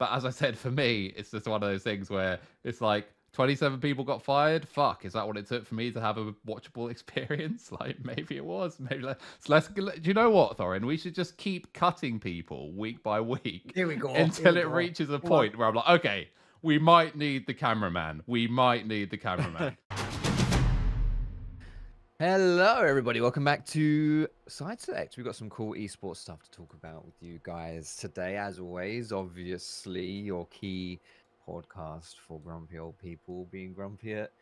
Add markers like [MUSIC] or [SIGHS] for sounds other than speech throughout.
But as I said, for me, it's just one of those things where it's like 27 people got fired. Fuck, is that what it took for me to have a watchable [LAUGHS] experience? Like maybe it was. Maybe let, so let's. Do you know what, Thorin? We should just keep cutting people week by week. Here we go. [LAUGHS] Until Here it go. reaches a point where I'm like, okay, we might need the cameraman. We might need the cameraman. [LAUGHS] Hello, everybody. Welcome back to Side Select. We've got some cool esports stuff to talk about with you guys today. As always, obviously, your key podcast for grumpy old people being grumpy at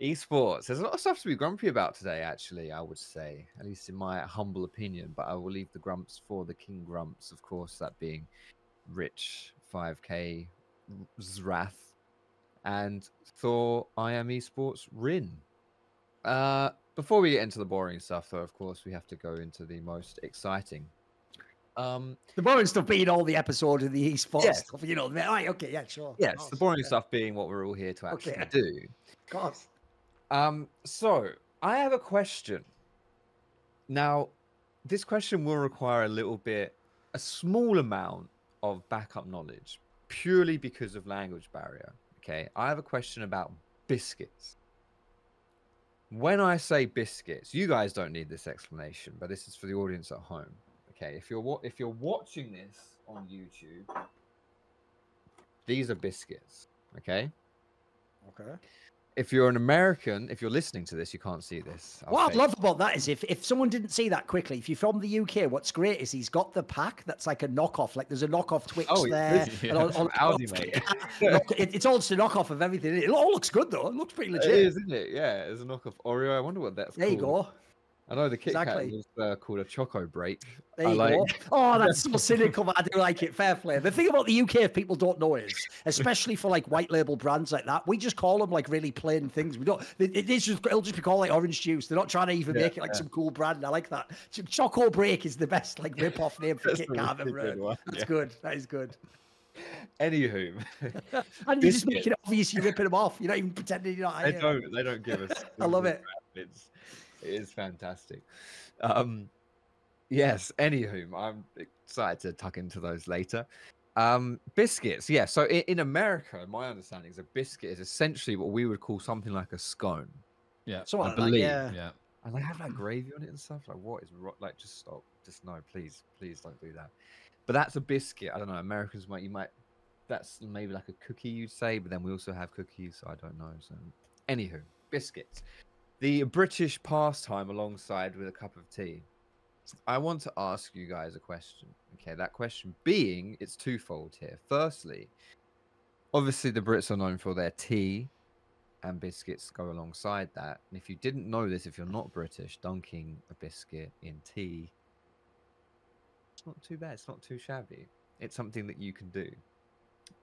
esports. There's a lot of stuff to be grumpy about today, actually, I would say, at least in my humble opinion. But I will leave the grumps for the King Grumps, of course, that being Rich 5K Zrath and Thor I am esports Rin. Uh, before we get into the boring stuff, though, of course, we have to go into the most exciting. Um, The boring stuff being all the episode of the esports Yeah. stuff, you know. Right, okay, yeah, sure. yes, of the boring yeah, stuff being what we're all here to actually Okay. do. Of course. Um, so I have a question. Now, this question will require a little bit, a small amount of backup knowledge, purely because of language barrier. Okay, I have a question about biscuits. When I say biscuits, you guys don't need this explanation, but this is for the audience at home. Okay, if you're if you're watching this on YouTube, these are biscuits. Okay, Okay. If you're an American, if you're listening to this, you can't see this. I'll What I'd love about that is if, if someone didn't see that quickly, if you're from the UK, what's great is he's got the pack that's like a knockoff. Like there's a knockoff Twix Oh, there. yeah, on- on- Aldi, mate. [LAUGHS] It- it's all just a knockoff of everything. It all looks good though. It looks pretty legit. is, isn't it? Yeah, it's a knockoff Oreo. I wonder what that's there you called. go. I know the Kit Kat Exactly. was uh, called a Choco Break. There I you like- go. [LAUGHS] Oh, that's so cynical, but I do like it. Fair play. The thing about the UK, if people don't know, is especially for like white label brands like that, we just call them like really plain things. We don't. It, is just it'll just be called like orange juice. They're not trying to even Yeah, make it like yeah. some cool brand. I like that. Choco Break is the best like rip off name for Kit Kat I've ever good heard. one, That's yeah. good. That is good. Anywho, [LAUGHS] And you just make Biscuit. it obvious you're ripping them off. You're not even pretending you're not. they don't. They don't give us. [LAUGHS] I love it. It's it is fantastic. Um, yes. Anywho, I'm excited to tuck into those later. Um, biscuits. Yeah. So in, in America, my understanding is a biscuit is essentially what we would call something like a scone. yeah. Something I like that, believe, yeah. Yeah. and they have like gravy on it and stuff. Like, what is ro- like? Just stop. Just no, please, please don't do that. But that's a biscuit. I don't know. Americans might you might. That's maybe like a cookie you'd say, but then we also have cookies. So I don't know. So, anywho, biscuits, the British pastime alongside with a cup of tea. I want to ask you guys a question. Okay, that question being it's twofold here. Firstly, obviously the Brits are known for their tea and biscuits go alongside that. And if you didn't know this, if you're not British, dunking a biscuit in tea, it's not too bad. It's not too shabby. It's something that you can do.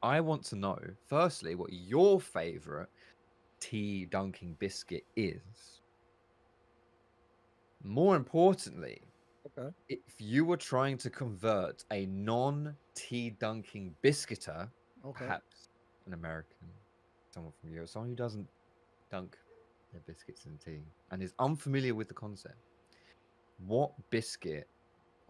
I want to know, firstly, what your favorite tea dunking biscuit is. More importantly, Okay. if you were trying to convert a non tea dunking biscuiter, Okay. perhaps an American, someone from Europe, someone who doesn't dunk their biscuits in tea and is unfamiliar with the concept, what biscuit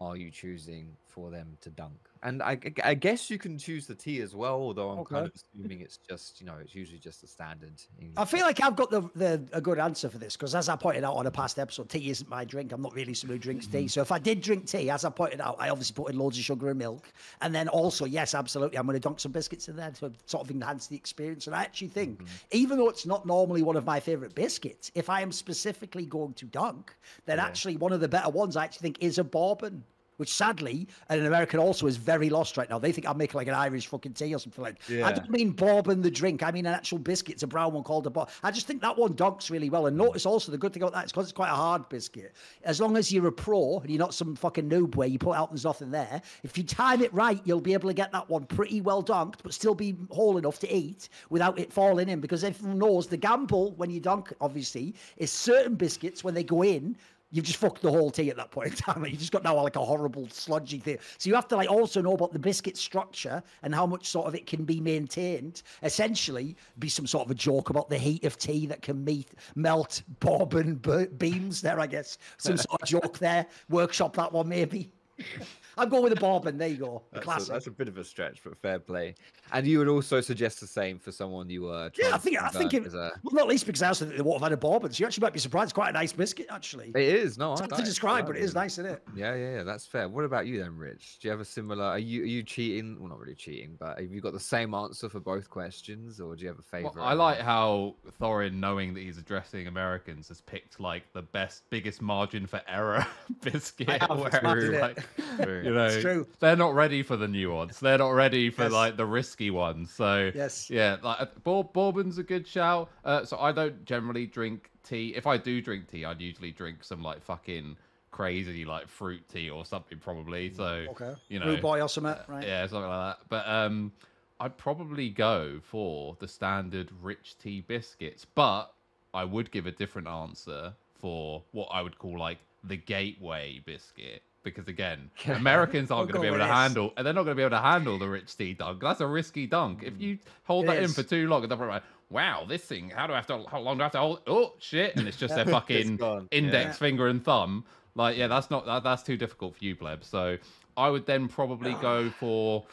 are you choosing for them to dunk? And I guess you can choose the tea as well, although I'm kind of assuming it's just, you know, it's usually just a standard. English I feel like I've got the, the a good answer for this because, as I pointed out on a past episode, tea isn't my drink. I'm not really someone who drinks tea. Mm-hmm. So if I did drink tea, as I pointed out, I obviously put in loads of sugar and milk, and then also, yes, absolutely, I'm going to dunk some biscuits in there to sort of enhance the experience. And I actually think, mm-hmm. even though it's not normally one of my favorite biscuits, if I am specifically going to dunk, then actually one of the better ones I actually think is a bourbon. Which sadly, and an American also is very lost right now. They think I'm making like an Irish fucking tea or something like. I Yeah. don't mean bourbon the drink. I mean an actual biscuit. It's a brown one called a bob. I just think that one dunks really well. And notice also the good thing about that is because it's quite a hard biscuit. As long as you're a pro and you're not some fucking noob where you put out and there's nothing there, if you time it right, you'll be able to get that one pretty well dunked, but still be whole enough to eat without it falling in. Because everyone knows the gamble when you dunk, obviously, is certain biscuits when they go in. You've just fucked the whole tea at that point in time. [LAUGHS] You just got now like a horrible sludgy thing. So you have to like also know about the biscuit structure and how much sort of it can be maintained. Essentially, be some sort of a joke about the heat of tea that can meet melt bourbon beams. There, I guess some sort of joke there. Workshop that one maybe. [LAUGHS] I'm going with the bourbon. There you go. The That's a, classic. that's a bit of a stretch, but fair play. And you would also suggest the same for someone you were. Yeah, I trying to think I think it, as a- well, not least because I also think they won't have had a bourbon. So you actually might be surprised. It's quite a nice biscuit, actually. It is no. It's I hard like to describe, like but it is nice, isn't it? Yeah, yeah, yeah. That's fair. What about you then, Rich? Do you have a similar? Are you are you cheating? Well, not really cheating, but have you got the same answer for both questions, or do you have a Well, favorite? I like how Thorin, knowing that he's addressing Americans, has picked like the best, biggest margin for error [LAUGHS] biscuit. have, it's whereas, mad, isn't it? like, True. You know, It's true. they're not ready for the nuance. They're not ready for Yes. like the risky ones. So Yes. yeah, like uh, Bour- bourbon's a good shout. Uh, so I don't generally drink tea. If I do drink tea, I'd usually drink some like fucking crazy like fruit tea or something probably. So Okay. you know, Rude boy or something, right? yeah, something like that. But um, I'd probably go for the standard rich tea biscuits, but I would give a different answer for what I would call like the gateway biscuit. Because again, Americans aren't going to be able to handle, and they're not going to be able to handle the rich tea dunk. That's a risky dunk. If you hold It that in for too long, and they're like, "Wow, this thing! How do I have to? How long do I have to hold? Oh shit!" And it's just their [LAUGHS] fucking index Yeah. finger and thumb. Like, yeah, that's not that, that's too difficult for you, pleb. So I would then probably go for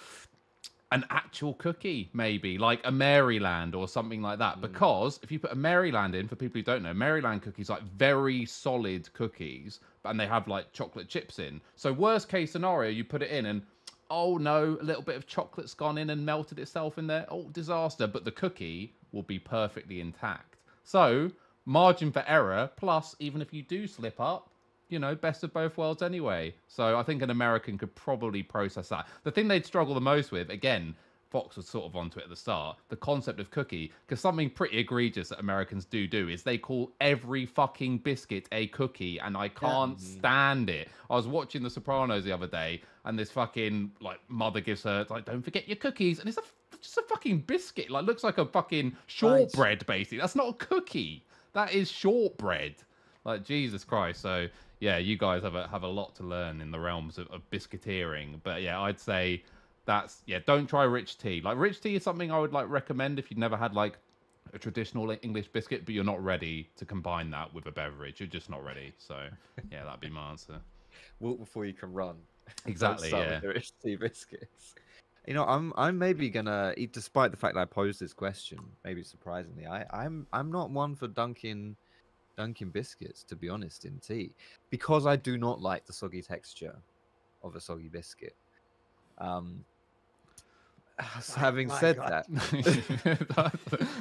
an actual cookie, maybe like a Maryland or something like that. Hmm. Because if you put a Maryland in, for people who don't know, Maryland cookies like very solid cookies, and they have like chocolate chips in. So worst case scenario, you put it in and oh no, a little bit of chocolate's gone in and melted itself in there. Oh, disaster! But the cookie will be perfectly intact. So margin for error. Plus, even if you do slip up, you know, best of both worlds anyway. So I think an American could probably process that. The thing they'd struggle the most with, again, Fox was sort of onto it at the start, the concept of cookie, because something pretty egregious that Americans do do is they call every fucking biscuit a cookie, and I can't mm-hmm. stand it. I was watching The Sopranos the other day, and this fucking like mother gives her like, "Don't forget your cookies," and it's a just a fucking biscuit. Like looks like a fucking shortbread, basically. That's not a cookie. That is shortbread. Like Jesus Christ. So yeah, you guys have a have a lot to learn in the realms of, of biscuiteering. But yeah, I'd say that's yeah. Don't try rich tea. Like rich tea is something I would like recommend if you've never had like a traditional English biscuit, but you're not ready to combine that with a beverage. You're just not ready. So yeah, that'd be my answer. Walk before you can run. [LAUGHS] Exactly. Yeah. rich tea biscuits. You know, I'm I'm maybe gonna, despite the fact that I posed this question, maybe surprisingly, I I'm I'm not one for dunking dunking biscuits to be honest in tea because I do not like the soggy texture of a soggy biscuit. Um, [SIGHS] so having my said God. that,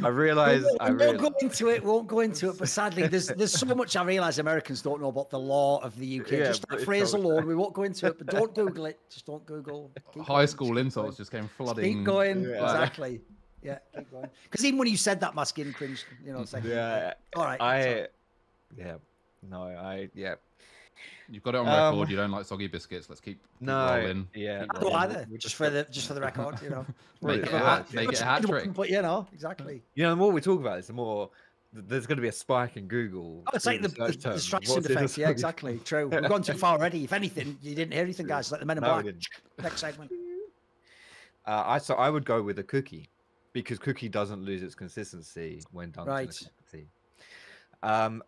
I We realize won't, I we won't realize go into it. Won't go into it. But sadly, there's [LAUGHS] there's so much I realise Americans don't know about the law of the UK. Yeah, Just that British phrase culture. alone, we won't go into it. But don't [LAUGHS] Google it. Just don't Google. Keep High going, school insults going. just came Just flooding. Keep going. Yeah. Exactly. Yeah, keep going. Because even when you said that, my skin cringed. You know, it's like, yeah, all right. sorry. I yeah, no, I yeah, You've got it on Um, record. you don't like soggy biscuits. Let's keep, keep no, rolling. yeah. Keep I don't either. Just just for the just for the record, you know. [LAUGHS] Make it a hat, make it a hat trick. But you know, exactly. You know, the more we talk about this, the more there's going to be a spike in Google. Oh, it's like the, the, the terms. distraction What's in a effect. Yeah, exactly. True. We've gone too far already. If anything, you didn't hear anything, guys. Like the Men in No, Black. Next segment. [LAUGHS] Uh, I so I would go with a cookie because cookie doesn't lose its consistency when dunked in a Right. cup of tea. Um,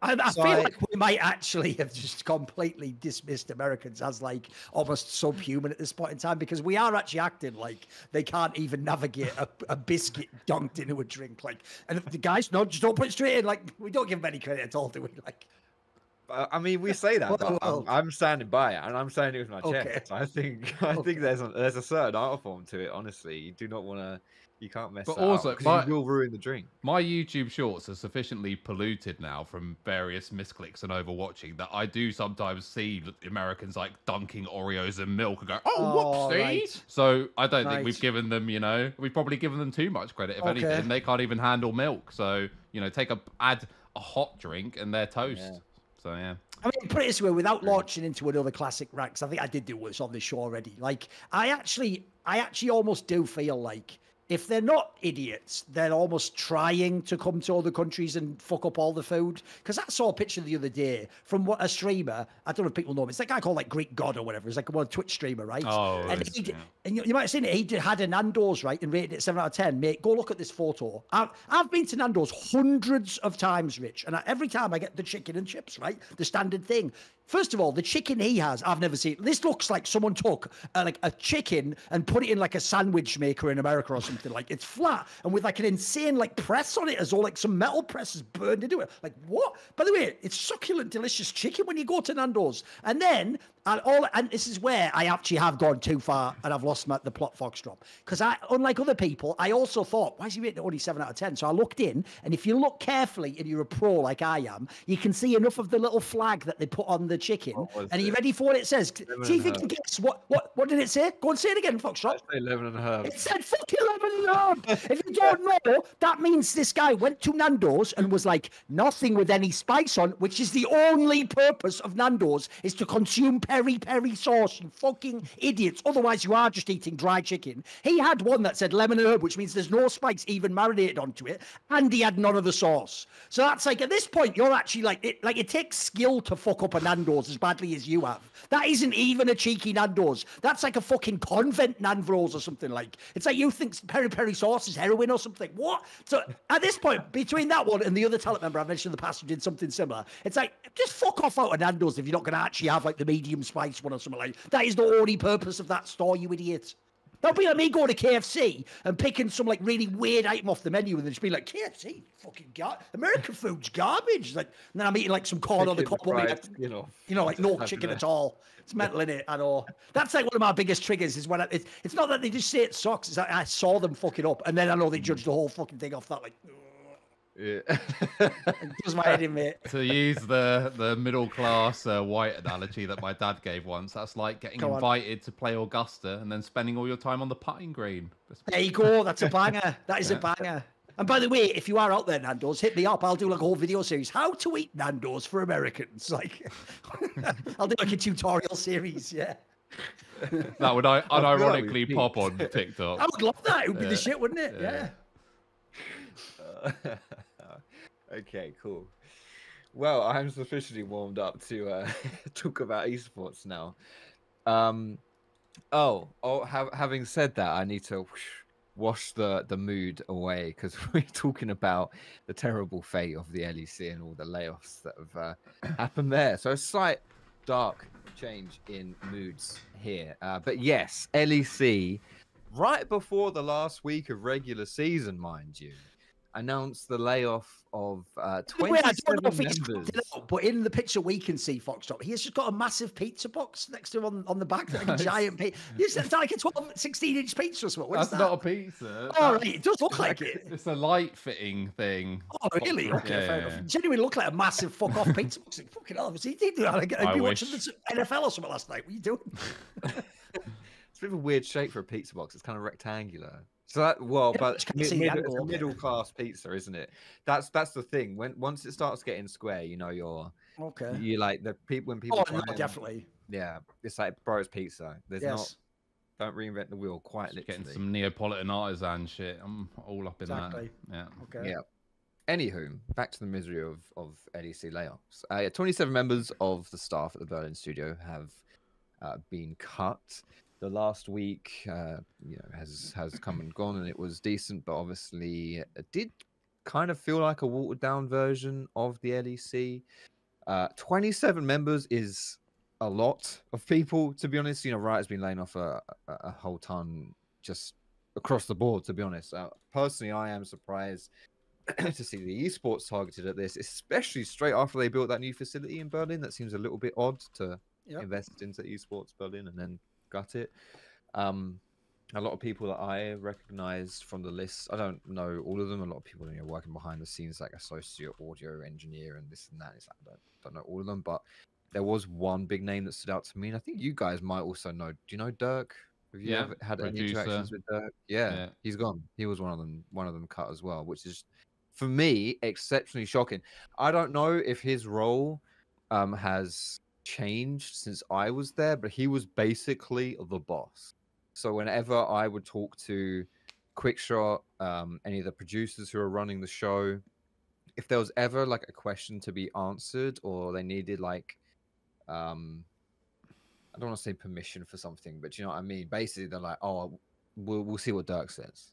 I, I So feel I- like we might actually have just completely dismissed Americans as like almost subhuman at this point in time because we are actually acting like they can't even navigate a, a biscuit dunked into a drink. Like, and the guys, no, just don't put it straight in. Like, we don't give them any credit at all, do we? Like, I mean, we say that, but I'm. I'm standing by it, and I'm saying it with my Okay. chest. I think [LAUGHS] I Okay. think there's a, there's a certain art form to it. Honestly, you do not want to. You can't mess But that up, also, 'cause my- you will ruin the drink. My YouTube shorts are sufficiently polluted now from various misclicks and overwatching that I do sometimes see Americans like dunking Oreos in milk and go, "Oh, Oh, whoopsie!" right. So I don't think we've given them, you know, we've probably given them too much credit. If Okay. anything, they can't even handle milk. So you know, take a add a hot drink and they're toast. Yeah. So yeah. I mean, put it this way, without launching into another classic ranks, I think I did do this on this show already. Like, I actually, I actually almost do feel like if they're not idiots, they're almost trying to come to other countries and fuck up all the food. Because I saw a picture the other day from what a streamer. I don't know if people know him. It's that guy called like Greek God or whatever. He's like one Twitch streamer, right? Oh, and it's- he, yeah. and you, you might have seen it. He did, had a Nando's right and rated it seven out of ten. Mate, go look at this photo. I've I've been to Nando's hundreds of times, Rich, and I, every time I get the chicken and chips, right, the standard thing. First of all, the chicken he has, I've never seen. This looks like someone took uh, like a chicken and put it in like a sandwich maker in America or something. Like it's flat and with like an insane like press on it as all like some metal presses burned into it. Like what? By the way, it's succulent, delicious chicken when you go to Nando's. And then and all and this is where I actually have gone too far and I've lost my, the plot Foxdrop. Because I, unlike other people, I also thought, why is he rated only seven out of ten? So I looked in, and if you look carefully and you're a pro like I am, you can see enough of the little flag that they put on the chicken. And are you ready for what it says? See if you can herb. guess what what what did it say? Go and say it again, Foxdrop. I lemon and herb. It said fucking lemon and herb. If you don't know, that means this guy went to Nando's and was like, nothing with any spice on, which is the only purpose of Nando's is to consume peri peri sauce, you fucking idiots. Otherwise, you are just eating dry chicken. He had one that said lemon herb, which means there's no spice even marinated onto it, and he had none of the sauce. So that's like at this point, you're actually like it like it takes skill to fuck up a Nando's as badly as you have. That isn't even a cheeky Nando's. That's like a fucking convent Nando's or something like. It's like you think peri peri sauce is heroin or something. What? So at this point, between that one and the other talent member I mentioned in the past who did something similar, it's like just fuck off out of Nando's if you're not going to actually have like the medium spice one or something like. That is the only purpose of that store, you idiot. That'd be like me going to KFC and picking some like really weird item off the menu and then just be like, KFC, fucking gar- American food's garbage. Like, and then I'm eating like some corn on the cob, only, fried like, skin off. you know, like no chicken at all. It's mental in it. I know. That's like one of my biggest triggers is when I, it's, it's not that they just say it sucks. It's like I saw them fucking up, and then I know they judge the whole fucking thing off that. Like, Yeah. it does my head [LAUGHS] to use the the middle class uh, white analogy that my dad gave once, that's like getting Go on. invited to play Augusta and then spending all your time on the putting green. That's- There you go. That's a banger. That is a banger. And by the way, if you are out there, Nando's, hit me up. I'll do like a whole video series. How to eat Nando's for Americans. [LAUGHS] Like, [LAUGHS] I'll do like a tutorial series. Yeah. That would I feel like unironically pop on TikTok. I would love that. It would be Yeah. the shit, wouldn't it? Yeah. Yeah. Okay, cool. Well, I'm sufficiently warmed up to uh, [LAUGHS] talk about esports now. Um, oh, oh, ha- having said that, I need to whoosh, wash the the mood away because [LAUGHS] we're talking about the terrible fate of the LEC and all the layoffs that have uh, [CLEARS THROAT] happened there. So a slight dark change in moods here, uh, but yes, LEC right before the last week of regular season, mind you, announced the layoff of uh, Wait, 27 don't know if he's members. out, but in the picture we can see Foxdrop. He has just got a massive pizza box next to him on, on the back, like a [LAUGHS] giant pizza. It's like a 12, 16 inch pizza or something. What That's that? not a pizza. Oh, right. It does look like it. It's a light fitting thing. Oh, really? Okay, Yeah, fair yeah, enough. Genuinely look like a massive fuck off pizza box. Like, fucking hell, he did that? I'd I be watching wish. the NFL or something last night. What are you doing? [LAUGHS] It's a bit of a weird shape for a pizza box. It's kind of rectangular. So that well, but just mid, see mid, it's a middle class pizza, isn't it? That's that's the thing. When once it starts getting square, you know you're Okay. you like the people when people Oh, no, definitely. yeah, it's like bro, it's pizza. There's not don't reinvent the wheel quite Just literally. getting some Neapolitan artisan shit. I'm all up in Exactly. that. Yeah. Okay. Yeah. Anywho, back to the misery of, of LEC layoffs. Uh, yeah, 27 members of the staff at the Berlin studio have uh, been cut. The last week, uh, you know, has has come and gone, and it was decent, but obviously it did kind of feel like a watered down version of the LEC. Uh, 27 members is a lot of people, to be honest. You know, Riot's been laying off a, a, a whole ton just across the board, to be honest. Uh, personally, I am surprised [CLEARS THROAT] to see the esports targeted at this, especially straight after they built that new facility in Berlin. That seems a little bit odd to Yep. invest into esports Berlin and then gut it. Um, a lot of people that I recognized from the list, I don't know all of them. A lot of people you know, working behind the scenes, like associate audio engineer and this and that. It's like, I don't, don't know all of them, but there was one big name that stood out to me, and I think you guys might also know. Do you know Dirk? Have you Yeah, ever had any interactions with Dirk? Yeah, Yeah. he's gone. He was one of them. One of them cut as well, which is for me exceptionally shocking. I don't know if his role um, has changed since I was there, but he was basically the boss. So whenever I would talk to Quickshot, um, any of the producers who are running the show, if there was ever like a question to be answered or they needed like um I don't want to say permission for something, but you know what I mean. Basically, they're like, "Oh, we'll we'll see what Dirk says,"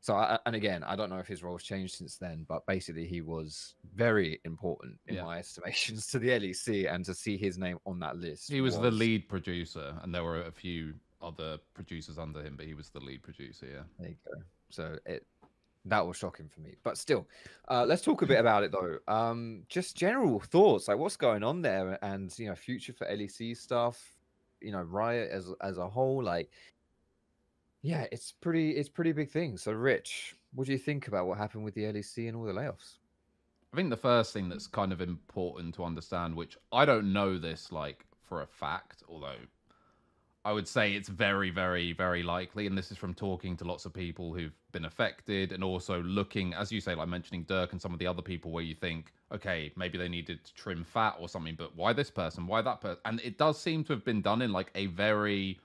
So, I, and again, I don't know if his role's changed since then, but basically, he was very important in Yeah. my [LAUGHS] estimations to the LEC, and to see his name on that list. He was, the lead producer, and there were a few other producers under him, but he was the lead producer. Yeah. There you go. So it that was shocking for me, but still, uh, let's talk a bit about it though. Um, just general thoughts, like what's going on there, and you know, future for LEC stuff. You know, Riot as as a whole, like, yeah, it's pretty, it's pretty big thing. So, Rich, what do you think about what happened with the LEC and all the layoffs? I think the first thing that's kind of important to understand, which I don't know this like for a fact, although I would say it's very, very, very likely, and this is from talking to lots of people who've been affected, and also looking, as you say, like mentioning Dirk and some of the other people, where you think, okay, maybe they needed to trim fat or something, but why this person? Why that person? And it does seem to have been done in like a very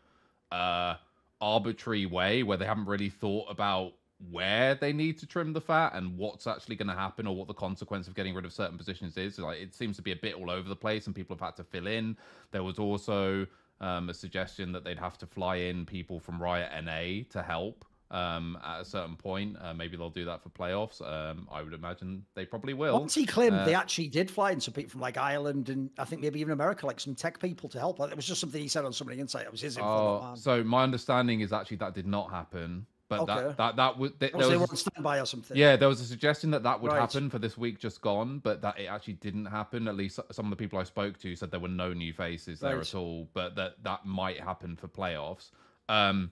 uh arbitrary way, where they haven't really thought about where they need to trim the fat and what's actually going to happen or what the consequence of getting rid of certain positions is. Like it seems to be a bit all over the place, and people have had to fill in. There was also um, a suggestion that they'd have to fly in people from Riot NA to help um, at a certain point. Uh, maybe they'll do that for playoffs. Um, I would imagine they probably will. Once he claimed Uh, they actually did fly in some people from like Ireland and I think maybe even America, like some tech people to help. It was just something he said on Summoning Insight. It was his info. Oh, so my understanding is actually that did not happen. But Okay. that that that would th- there they were was on standby or something. Yeah, there was a suggestion that that would Right. happen for this week just gone, but that it actually didn't happen. At least some of the people I spoke to said there were no new faces there at all, but that that might happen for playoffs. Um,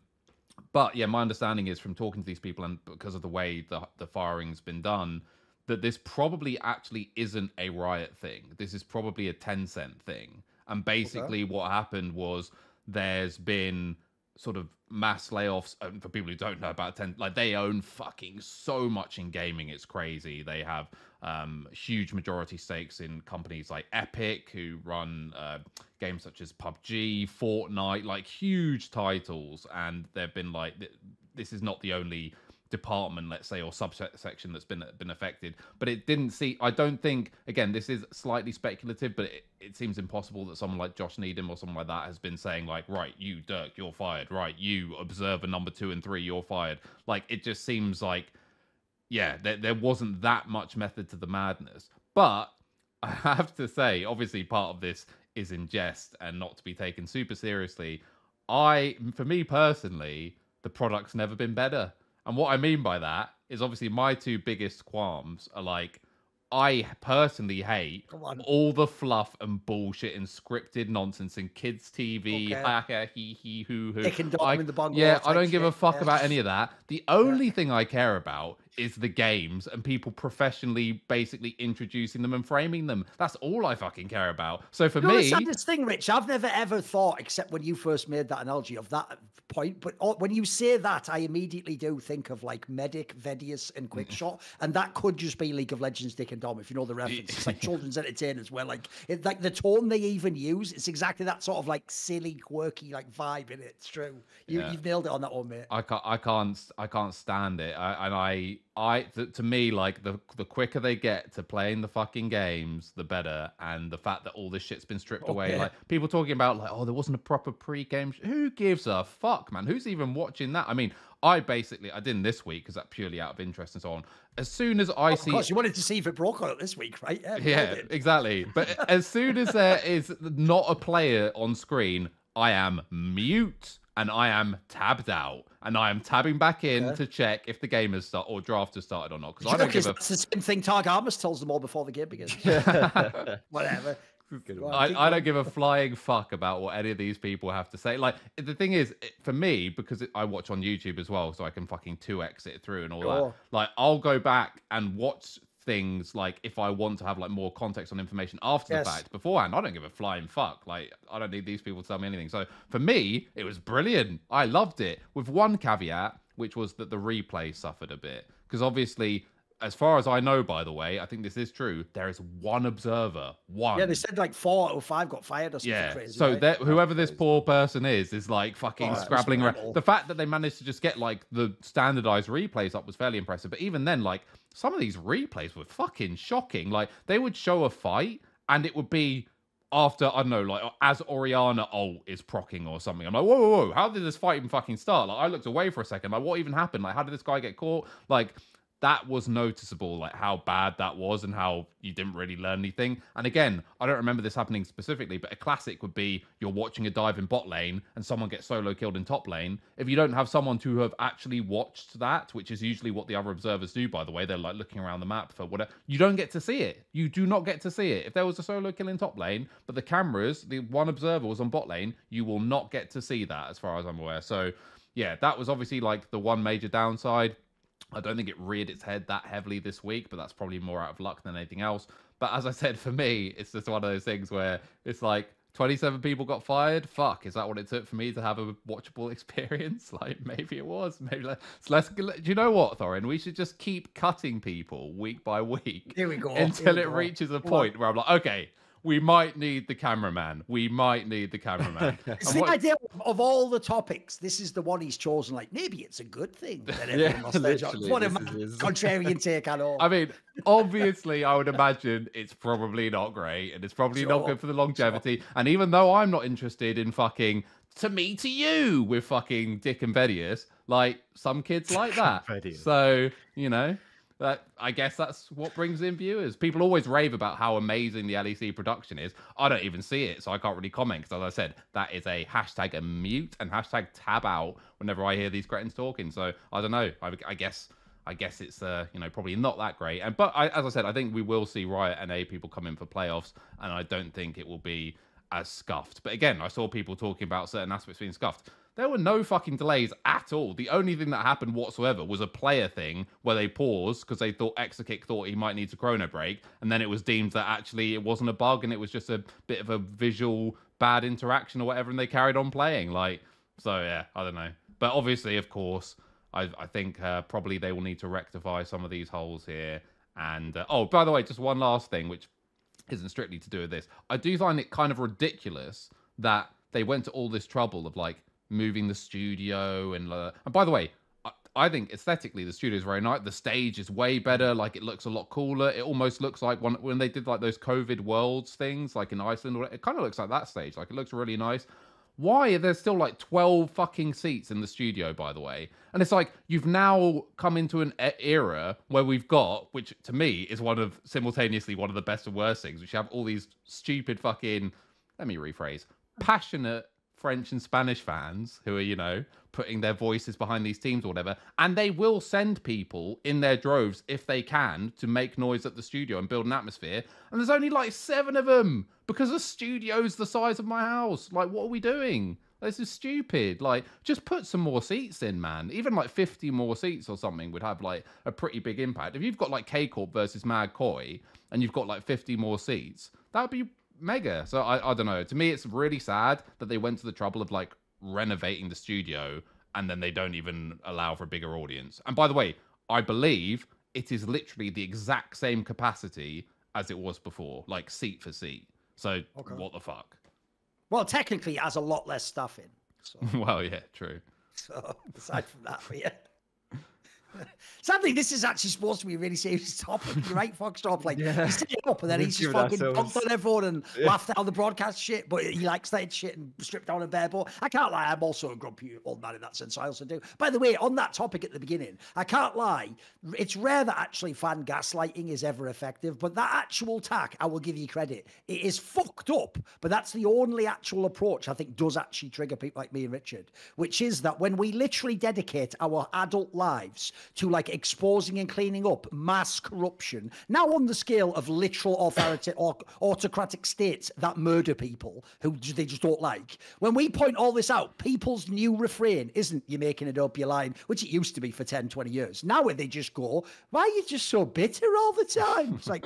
but yeah, my understanding is from talking to these people and because of the way the the firing's been done, that this probably actually isn't a riot thing. This is probably a Tencent thing. And basically, what happened was there's been sort of mass layoffs. And for people who don't know about Ten, like they own fucking so much in gaming, it's crazy. They have um, huge majority stakes in companies like Epic, who run uh, games such as PUBG, Fortnite, like huge titles. And they've been like, th- this is not the only department, let's say, or subsection that's been been affected. But it didn't see. I don't think. Again, this is slightly speculative, but it, it seems impossible that someone like John Needham or someone like that has been saying like, right, you Dirk, you're fired. Right, you observer number two and three, you're fired. Like it just seems like, yeah, there there wasn't that much method to the madness. But [LAUGHS] I have to say, obviously, part of this is in jest and not to be taken super seriously. I, for me personally, the product's never been better. And what I mean by that is obviously my two biggest qualms are like, I personally hate all the fluff and bullshit and scripted nonsense and kids' TV, Okay. ha ha he he hoo hoo. Dick and Dom I- yeah, I don't give a fuck yeah. about any of that. The only thing I care about is the games and people professionally basically introducing them and framing them. That's all I fucking care about. So for You know, me, the saddest thing, Rich, I've never ever thought, except when you first made that analogy of that point. But when you say that, I immediately do think of like Medic, Vedius, and mm-hmm. Quickshot, and that could just be League of Legends, Dick and Dom, if you know the reference. It's [LAUGHS] like children's entertainers, where like it, like the tone they even use, it's exactly that sort of like silly, quirky like vibe in it. It's true. You, Yeah. You've nailed it on that one, mate. I can't, I can't, I can't stand it. I, and I, I, th- to me, like the the quicker they get to playing the fucking games, the better. And the fact that all this shit's been stripped oh, away, Okay. like people talking about, like, oh, there wasn't a proper pre-game. Sh-. Who gives a fuck, man? Who's even watching that? I mean, I basically, I didn't this week because that purely out of interest and so on. As soon as I oh, Of see, course, you wanted to see if it broke on it this week, right? Yeah, yeah, [LAUGHS] exactly. But as soon as there is not a player on screen, I am mute and I am tabbed out and I am tabbing back in Okay. to check if the game has started or draft has started or not. Because I don't give 'cause a that's the same thing Targ Armus tells them all before the game begins. [LAUGHS] [LAUGHS] Whatever. Good Go one. on, keep I, I don't give a flying fuck about what any of these people have to say. Like the thing is, it- for me, because it, I watch on YouTube as well, so I can fucking two X it through and all that. Like I'll go back and watch things like if I want to have like more context on information after Yes. the fact. Beforehand, I don't give a flying fuck. Like I don't need these people to tell me anything. So for me, it was brilliant. I loved it. With one caveat, which was that the replay suffered a bit because obviously. As far as I know, by the way, I think this is true. There is one observer, one. Yeah, they said like four out of five got fired or something Yeah. crazy. so right? that whoever this poor person is is like fucking Oh, scrabbling around. The fact that they managed to just get like the standardized replays up was fairly impressive. But even then, like some of these replays were fucking shocking. Like they would show a fight and it would be after I don't know, like as Orianna ult is procking or something. I'm like, whoa, whoa, whoa! How did this fight even fucking start? Like, I looked away for a second. Like, what even happened? Like, how did this guy get caught? Like, that was noticeable, like how bad that was and how you didn't really learn anything. And again, I don't remember this happening specifically, but a classic would be you're watching a dive in bot lane and someone gets solo killed in top lane. If you don't have someone to have actually watched that, which is usually what the other observers do, by the way, they're like looking around the map for whatever, you don't get to see it. You do not get to see it. If there was a solo kill in top lane, but the cameras, the one observer was on bot lane, you will not get to see that as far as I'm aware. So, yeah, that was obviously like the one major downside. I don't think it reared its head that heavily this week, but that's probably more out of luck than anything else. But as I said, [LAUGHS] for me, it's just one of those things where it's like 27 people got fired. Fuck, is that what it took for me to have a watchable [LAUGHS] experience? [LAUGHS] Like maybe it was. Maybe let's, let's do you know what, Thorin? We should just keep cutting people week by week. Here we go. Until we it go. reaches a point where I'm like, okay, we might need the cameraman. We might need the cameraman. It's [LAUGHS] And the what- idea of, of all the topics, this is the one he's chosen. Like maybe it's a good thing that [LAUGHS] everyone Yeah, lost their job. literally, What a is contrarian take, I know. [LAUGHS] I mean, obviously, I would imagine it's probably not great and it's probably not good for the longevity. And even though I'm not interested in fucking to me to you with fucking Dick and Vedius, like some kids like that. Vedius. so, you know, that I guess that's what brings in viewers. People always rave about how amazing the LEC production is. I don't even see it, so I can't really comment because, as I said, that is a hashtag a mute and hashtag tab out whenever I hear these cretins talking. So I don't know. I, I guess I guess it's uh, you know probably not that great. And but I, as I said, I think we will see Riot NA people come in for playoffs, and I don't think it will be as scuffed. But again, I saw people talking about certain aspects being scuffed. There were no fucking delays at all. The only thing that happened whatsoever was a player thing where they paused because they thought Exakick thought he might need to chrono break, and then it was deemed that actually it wasn't a bug and it was just a bit of a visual bad interaction or whatever, and they carried on playing. Like, so yeah, I don't know. But obviously, of course, I, I think uh, probably they will need to rectify some of these holes here. And uh, oh, by the way, just one last thing, which isn't strictly to do with this. I do find it kind of ridiculous that they went to all this trouble of like moving the studio and and by the way, I, I think aesthetically the studio is very nice. The stage is way better. Like it looks a lot cooler. It almost looks like when when they did like those COVID worlds things, like in Iceland. It kind of looks like that stage. Like it looks really nice. Why are there still like 12 fucking seats in the studio, by the way? And it's like you've now come into an era where we've got, which to me is one of simultaneously one of the best and worst things, which have all these stupid fucking, let me rephrase, passionate French and Spanish fans who are, you know, putting their voices behind these teams or whatever. And they will send people in their droves if they can to make noise at the studio and build an atmosphere. And there's only like seven of them because the studio's the size of my house. Like, what are we doing? This is stupid. Like, just put some more seats in, man. Even like 50 more seats or something would have like a pretty big impact. If you've got like K Corp versus Mad Koi and you've got like 50 more seats, that would be mega. So I, I don't know. To me, it's really sad that they went to the trouble of like renovating the studio and then they don't even allow for a bigger audience. And by the way, I believe it is literally the exact same capacity as it was before, like seat for seat. So Okay. what the fuck? well, technically, it has a lot less stuff in. So, [LAUGHS] well, yeah, true. so aside from that, yeah. [LAUGHS] Sadly, this is actually supposed to be a really serious [LAUGHS] topic. You're right, Foxdrop. Like, Yeah. he set it up and then he's just fucking dunked on everyone and Yeah. laughed at all the broadcast shit, but he likes that shit and stripped down a bare ball. I can't lie, I'm also a grumpy old man in that sense. I also do. By the way, on that topic at the beginning, I can't lie. It's rare that actually fan gaslighting is ever effective, but that actual tack, I will give you credit. It is fucked up, but that's the only actual approach I think does actually trigger people like me and Richard, which is that when we literally dedicate our adult lives to like exposing and cleaning up mass corruption, now on the scale of literal authority or autocratic states that murder people who they just don't like, when we point all this out, people's new refrain isn't you're making it up, you're lying, which it used to be for 10, 20 years. Now where they just go, why are you just so bitter all the time? It's like,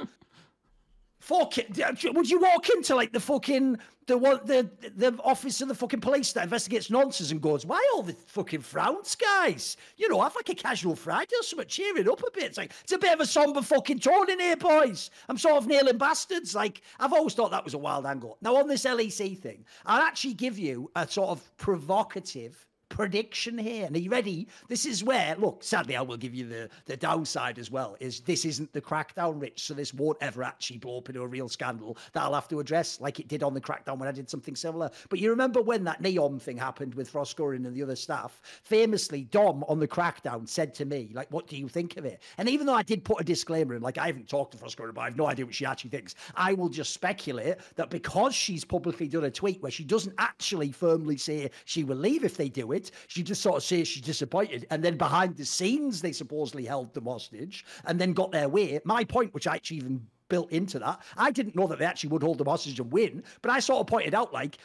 Would you walk into like the fucking the the the office of the fucking police that investigates nonsense and goes, why all the fucking frowns, guys? You know, have like a casual Friday or something, cheer it up a bit. It's like it's a bit of a somber fucking tone in here, boys. I'm sort of nailing bastards. Like I've always thought that was a wild angle. Now on this LEC thing, I'll actually give you a sort of provocative prediction here. And are you ready? This is where, look, sadly, I will give you the, the downside as well, is this isn't the crackdown, Rich. So this won't ever actually blow up into a real scandal that I'll have to address like it did on the crackdown when I did something similar. But you remember when that NEOM thing happened with Froskurinn and the other staff? Famously, Dom on the crackdown said to me, like, what do you think of it? And even though I did put a disclaimer in, like, I haven't talked to Froskurinn, but I have no idea what she actually thinks, I will just speculate that because she's publicly done a tweet where she doesn't actually firmly say she will leave if they do it, she just sort of says she's disappointed. And then behind the scenes, they supposedly held them hostage and then got their way. My point, which I actually even built into that. I didn't know that they actually would hold them hostage and win, but I sort of pointed out like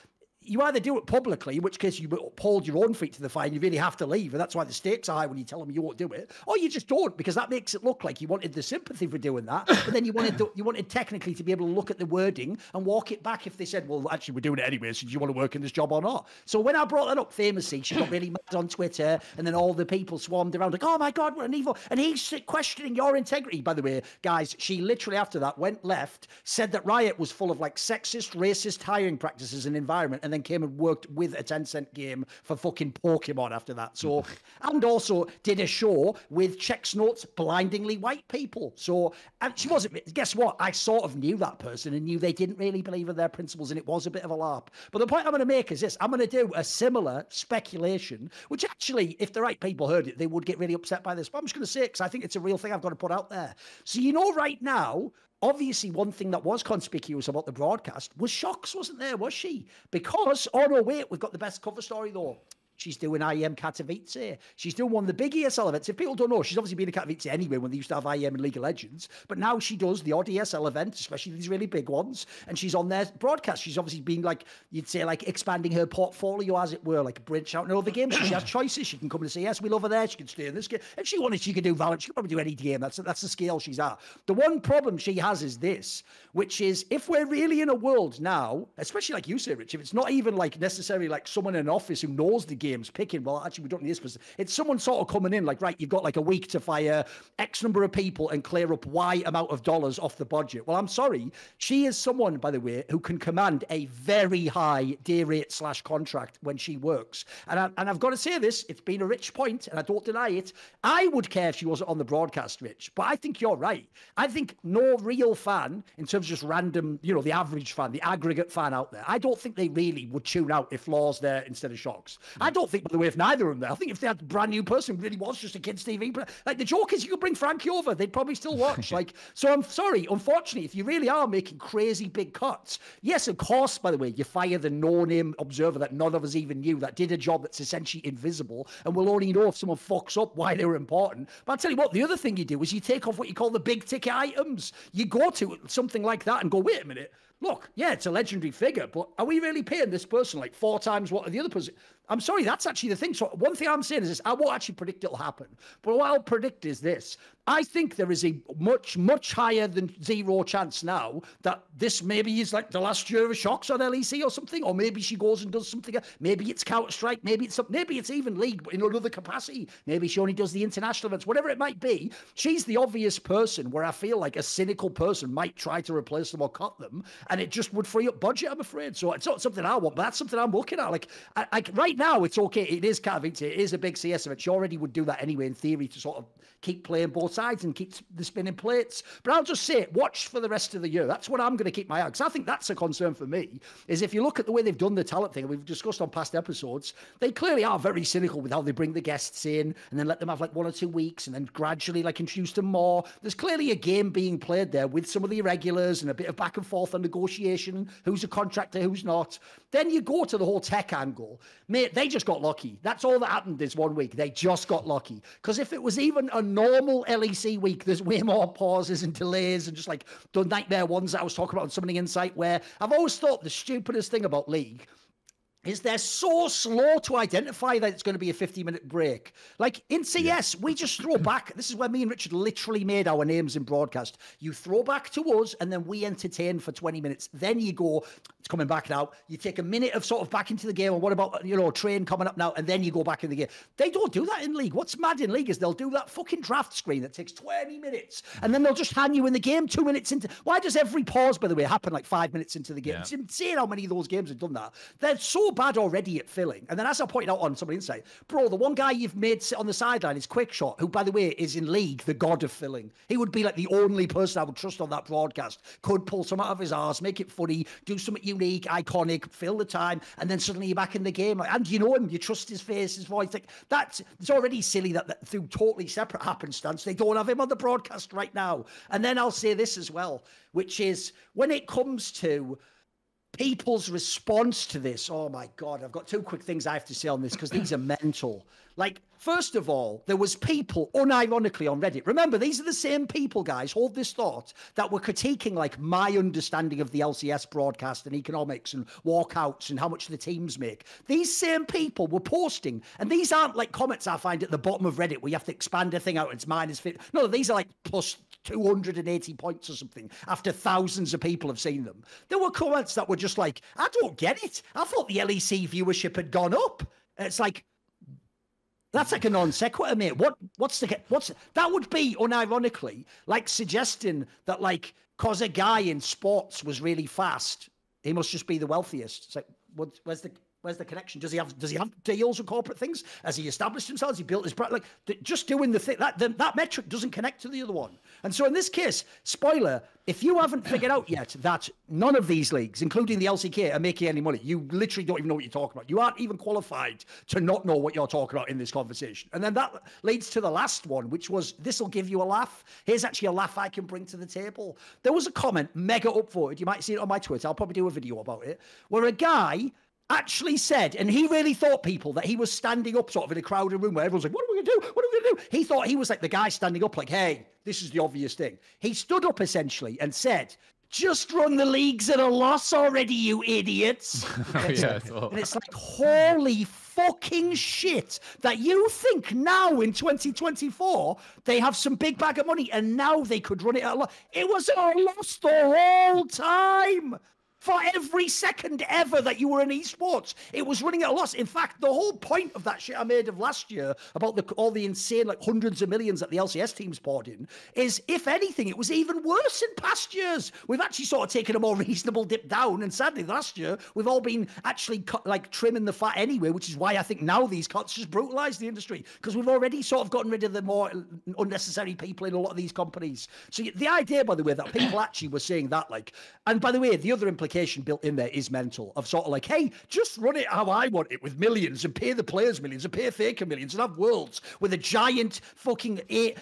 you either do it publicly, in which case you hold your own feet to the fire and you really have to leave, and that's why the stakes are high when you tell them you won't do it, or you just don't because that makes it look like you wanted the sympathy for doing that, but then you wanted you wanted technically to be able to look at the wording and walk it back if they said, well, actually we're doing it anyway, so do you want to work in this job or not? So when I brought that up famously, she got really mad on Twitter, and then all the people swarmed around like, oh my god, what an evil, and he's questioning your integrity. By the way, guys, she literally after that went left, said that Riot was full of like sexist, racist hiring practices and environment, and then came and worked with a Tencent game for fucking Pokemon after that. So, [LAUGHS] and also did a show with checks notes blindingly white people. So, and she wasn't, guess what? I sort of knew that person and knew they didn't really believe in their principles and it was a bit of a larp. But the point I'm going to make is this I'm going to do a similar speculation, which actually, if the right people heard it, they would get really upset by this. But I'm just going to say it because I think it's a real thing I've got to put out there. So, you know, right now, obviously one thing that was conspicuous about the broadcast was Sjokz wasn't there, was she? Because, oh no, wait, we've got the best cover story though. She's doing IEM Katowice. She's doing one of the big ESL events. If people don't know, she's obviously been in Katowice anyway when they used to have IEM and League of Legends. But now she does the odd ESL event, especially these really big ones. And she's on their broadcast. She's obviously been like, you'd say, like expanding her portfolio, as it were, like bridge out in other games. So she has choices. She can come and say, yes, we love her there. She can stay in this game. If she wanted, she could do Valorant. She could probably do any game. That's, that's the scale she's at. The one problem she has is this, which is if we're really in a world now, especially like you say, Rich, if it's not even like necessarily like someone in an office who knows the games picking, well, actually we don't need this person. It's someone sort of coming in like, right, you've got like a week to fire X number of people and clear up Y amount of dollars off the budget. Well, I'm sorry. She is someone, by the way, who can command a very high day rate slash contract when she works. And, I, and I've got to say this, it's been a rich point, and I don't deny it. I would care if she wasn't on the broadcast, Rich, but I think you're right. I think no real fan, in terms of just random, you know, the average fan, the aggregate fan out there, I don't think they really would tune out if Laure's there instead of Sjokz. I don't think, by the way, if neither of them there. I think if they had a brand new person really was just a kids' TV, like the joke is you could bring Frankie over, they'd probably still watch. [LAUGHS] like, so I'm sorry, unfortunately, if you really are making crazy big cuts, yes, of course, by the way, you fire the no-name observer that none of us even knew that did a job that's essentially invisible, and we'll only know if someone fucks up why they were important. But I'll tell you what, the other thing you do is you take off what you call the big ticket items. You go to something like that and go, wait a minute look, yeah, it's a legendary figure, but are we really paying this person like four times what the other person? I'm sorry, that's actually the thing. So one thing I'm saying is this: I won't actually predict it'll happen, but what I'll predict is this: I think there is a much, much higher than zero chance now that this maybe is like the last year of Sjokz on LEC or something, or maybe she goes and does something. Maybe it's Counter Strike, maybe it's maybe it's even League in another capacity. Maybe she only does the international events, whatever it might be. She's the obvious person where I feel like a cynical person might try to replace them or cut them, and it just would free up budget. I'm afraid. So it's not something I want, but that's something I'm looking at. Like, I, like right now, it's okay. It is Katowice. It is a big CS event. She already would do that anyway, in theory, to sort of keep playing both sides and keep the spinning plates. But I'll just say, it, watch for the rest of the year. That's what I'm going to keep my eye. Because I think that's a concern for me. Is if you look at the way they've done the talent thing, we've discussed on past episodes, they clearly are very cynical with how they bring the guests in and then let them have like one or two weeks and then gradually like introduce them more. There's clearly a game being played there with some of the irregulars and a bit of back and forth and negotiation. Who's a contractor? Who's not? Then you go to the whole tech angle. Mate, they just got lucky. That's all that happened this one week. They just got lucky. Because if it was even a normal LEC week, there's way more pauses and delays and just like the nightmare ones that I was talking about on Summoning Insight, where I've always thought the stupidest thing about League is they're so slow to identify that it's going to be a 50 minute break. Like in CS, yeah. we just throw back. This is where me and Richard literally made our names in broadcast. You throw back to us and then we entertain for 20 minutes. Then you go, It's coming back now. You take a minute of sort of back into the game, and what about you know train coming up now, and then you go back in the game. They don't do that in league. What's mad in league is they'll do that fucking draft screen that takes 20 minutes, and then they'll just hand you in the game two minutes into. Why does every pause, by the way, happen like five minutes into the game? Yeah. It's insane how many of those games have done that. They're so bad already at filling. And then, as I pointed out on Summoning Insight, bro, the one guy you've made sit on the sideline is Quickshot, who, by the way, is in league the god of filling. He would be like the only person I would trust on that broadcast. Could pull some out of his arse, make it funny, do something unique, iconic, fill the time, and then suddenly you're back in the game. And you know him, you trust his face, his voice. Like that's it's already silly that, that through totally separate happenstance they don't have him on the broadcast right now. And then I'll say this as well, which is when it comes to people's response to this. Oh my God, I've got two quick things I have to say on this because these are mental. Like, first of all, there was people unironically on Reddit. Remember, these are the same people, guys, hold this thought, that were critiquing like my understanding of the LCS broadcast and economics and walkouts and how much the teams make. These same people were posting, and these aren't like comments I find at the bottom of Reddit where you have to expand a thing out and it's minus 50. No, these are like plus 280 points or something after thousands of people have seen them. There were comments that were just like, I don't get it. I thought the LEC viewership had gone up. It's like, that's like a non sequitur, mate. What what's the what's that would be unironically like suggesting that like cause a guy in sports was really fast, he must just be the wealthiest. It's like what, where's the Where's the connection? Does he have does he have deals with corporate things? Has he established himself? Has he built his brand? Like just doing the thing that the, that metric doesn't connect to the other one. And so in this case, spoiler: if you haven't figured out yet that none of these leagues, including the LCK, are making any money, you literally don't even know what you're talking about. You aren't even qualified to not know what you're talking about in this conversation. And then that leads to the last one, which was this will give you a laugh. Here's actually a laugh I can bring to the table. There was a comment mega upvoted. You might see it on my Twitter. I'll probably do a video about it, where a guy actually said, and he really thought people that he was standing up sort of in a crowded room where everyone's like, what are we going to do? What are we going to do? He thought he was like the guy standing up, like, hey, this is the obvious thing. He stood up essentially and said, just run the leagues at a loss already, you idiots. [LAUGHS] Oh, yeah, and it's like, holy fucking shit that you think now in 2024 they have some big bag of money and now they could run it at a loss. It was at a loss the whole time for every second ever that you were in esports. It was running at a loss. In fact, the whole point of that shit I made of last year about the, all the insane, like hundreds of millions that the LCS teams poured in, is if anything, it was even worse in past years. We've actually sort of taken a more [LAUGHS] reasonable dip down, and sadly, last year we've all been actually cut, like trimming the fat anyway, which is why I think now these cuts just brutalise the industry because we've already sort of gotten rid of the more unnecessary people in a lot of these companies. So the idea, by the way, that people [COUGHS] actually were saying that, like, and by the way, the other implication built in there is mental of sort of like, hey, just run it how I want it with millions and pay the players millions and pay Faker millions and have worlds with a giant fucking a-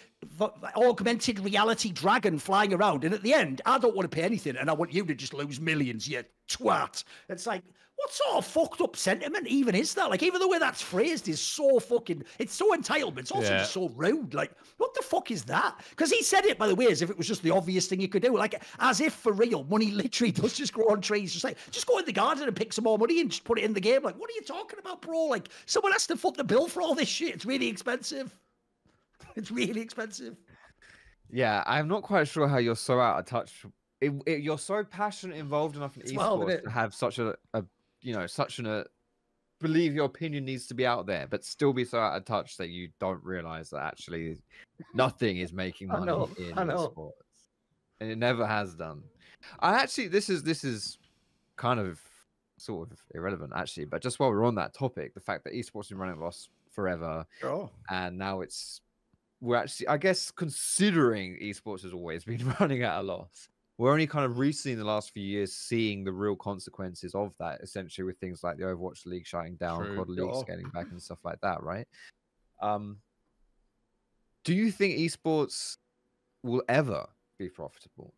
augmented reality dragon flying around. And at the end, I don't want to pay anything and I want you to just lose millions, you twat. It's like, what sort of fucked up sentiment even is that? Like, even the way that's phrased is so fucking, it's so entitled, but it's also Yeah. just so rude. Like, what the fuck is that? Because he said it, by the way, as if it was just the obvious thing you could do. Like, as if for real, money [LAUGHS] literally does just grow on trees. Just like, just go in the garden and pick some more money and just put it in the game. Like, what are you talking about, bro? Like, someone has to foot the bill for all this shit. It's really expensive. [LAUGHS] It's really expensive. Yeah, I'm not quite sure how you're so out of touch. It, it, you're so passionate, involved enough in It's esports isn't to have such a, a, you know, such an a believe your opinion needs to be out there, but still be so out of touch that you don't realize that actually nothing is making [LAUGHS] money know, in esports, and it never has done. I actually, this is this is kind of sort of irrelevant actually, but just while we're on that topic, the fact that esports been running at a loss forever, Oh. and now it's we're actually i guess considering esports has always been [LAUGHS] running at a loss we're only kind of recently in the last few years seeing the real consequences of that essentially with things like the overwatch league shutting down True. cod league scaling back [LAUGHS] and stuff like that right? Um do you think esports will ever be profitable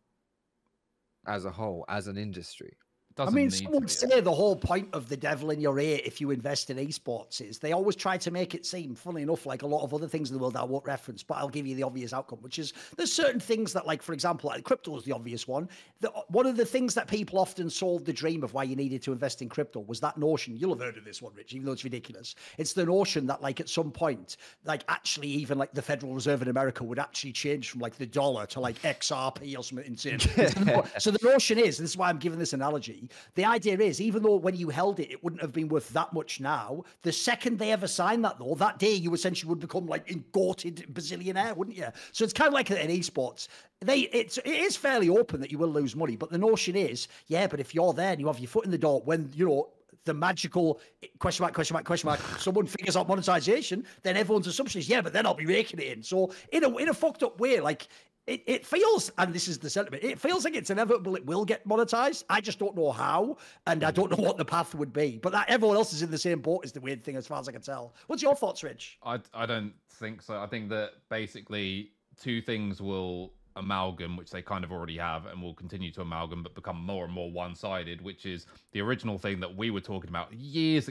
as a whole as an industry I mean, need some would say the whole point of the devil in your ear if you invest in esports is they always try to make it seem, funnily enough, like a lot of other things in the world I won't reference, but I'll give you the obvious outcome, which is there's certain things that, like, for example, like crypto is the obvious one. The, one of the things that people often sold the dream of why you needed to invest in crypto was that notion. You'll have heard of this one, Rich, even though it's ridiculous. It's the notion that, like, at some point, like, actually, even like the Federal Reserve in America would actually change from like the dollar to like XRP or something insane. [LAUGHS] so the notion is, this is why I'm giving this analogy. The idea is, even though when you held it, it wouldn't have been worth that much now. The second they ever signed that, though, that day you essentially would become like engorted bazillionaire, wouldn't you? So it's kind of like in esports. They it's it is fairly open that you will lose money, but the notion is, yeah, but if you're there and you have your foot in the door when you know the magical question mark, question mark, question mark, someone figures out monetization, then everyone's assumption is, yeah, but then I'll be raking it in. So in a in a fucked up way, like it, it feels, and this is the sentiment, it feels like it's inevitable it will get monetized. I just don't know how, and I don't know what the path would be. But that everyone else is in the same boat is the weird thing, as far as I can tell. What's your thoughts, Rich? I, I don't think so. I think that basically two things will amalgam, which they kind of already have and will continue to amalgam, but become more and more one sided, which is the original thing that we were talking about years,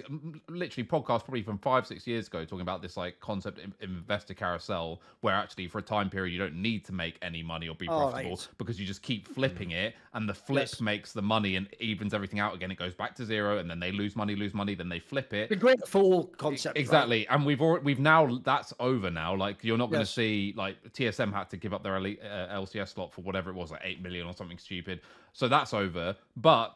literally podcast probably from five, six years ago, talking about this like concept of investor carousel, where actually for a time period you don't need to make any money or be Oh, profitable right. because you just keep flipping it and the flip Yes. makes the money and evens everything out again. It goes back to zero and then they lose money, lose money, then they flip it. The great fool concept. right? Exactly, and we've already we've now that's over now. Like you're not going to Yes. see like TSM had to give up their elite, uh, LCS slot for whatever it was, like eight million or something stupid. So that's over. But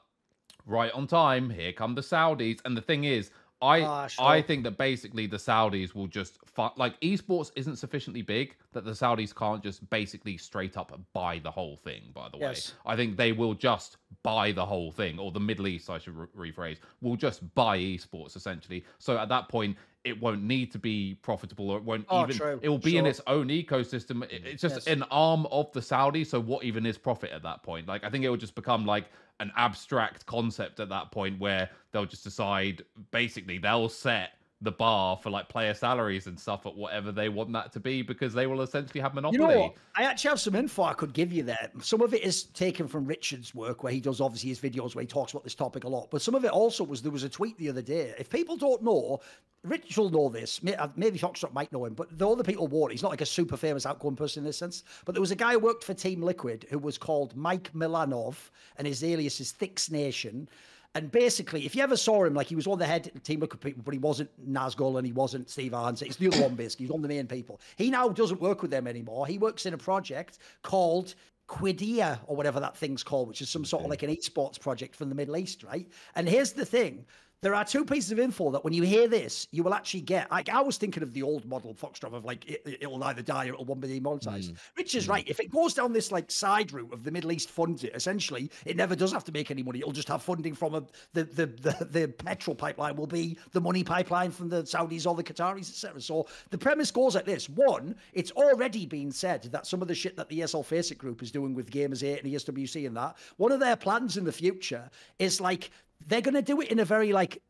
right on time, here come the Saudis, and the thing is. I Ah, sure. I think that basically the Saudis will just fu- like esports isn't sufficiently big that the Saudis can't just basically straight up buy the whole thing. By the way, Yes. I think they will just buy the whole thing, or the Middle East, I should re- rephrase, will just buy esports essentially. So at that point, it won't need to be profitable, or it won't Oh, even. true. It will be in its own ecosystem. It's just Yes. an arm of the saudi So what even is profit at that point? Like I think it will just become like an abstract concept at that point where they'll just decide. Basically, they'll set the bar for like player salaries and stuff at whatever they want that to be because they will essentially have monopoly. You know? I actually have some info I could give you there. Some of it is taken from Richard's work, where he does obviously his videos where he talks about this topic a lot. But some of it also was there was a tweet the other day. If people don't know, Rich will know this. Uh, Maybe Foxdrop might know him, but the other people won't. He's not like a super famous outgoing person in this sense. But there was a guy who worked for Team Liquid who was called Mike Milanov, and his alias is Thix Nation. And basically, if you ever saw him, like he was on the head team of people, but he wasn't Nazgul and he wasn't Steve Arhancet. It's the other one, basically. He's one of the main people. He now doesn't work with them anymore. He works in a project called Qiddiya or whatever that thing's called, which is some sort of like an esports project from the Middle East, right? And here's the thing. There are two pieces of info that when you hear this, you will actually get. Like I was thinking of the old model Foxdrop of like it, it'll either die or it'll one be demonetized. Mm. Rich is mm. right. If it goes down this like side route of the Middle East funds it, essentially, it never does have to make any money. It'll just have funding from a, the, the the the petrol pipeline will be the money pipeline from the Saudis or the Qataris, etc. So the premise goes like this: one, it's already been said that some of the shit that the ESL Faceit Group is doing with Gamers 8 and ESWC and that, one of their plans in the future is like they're going to do it in a very like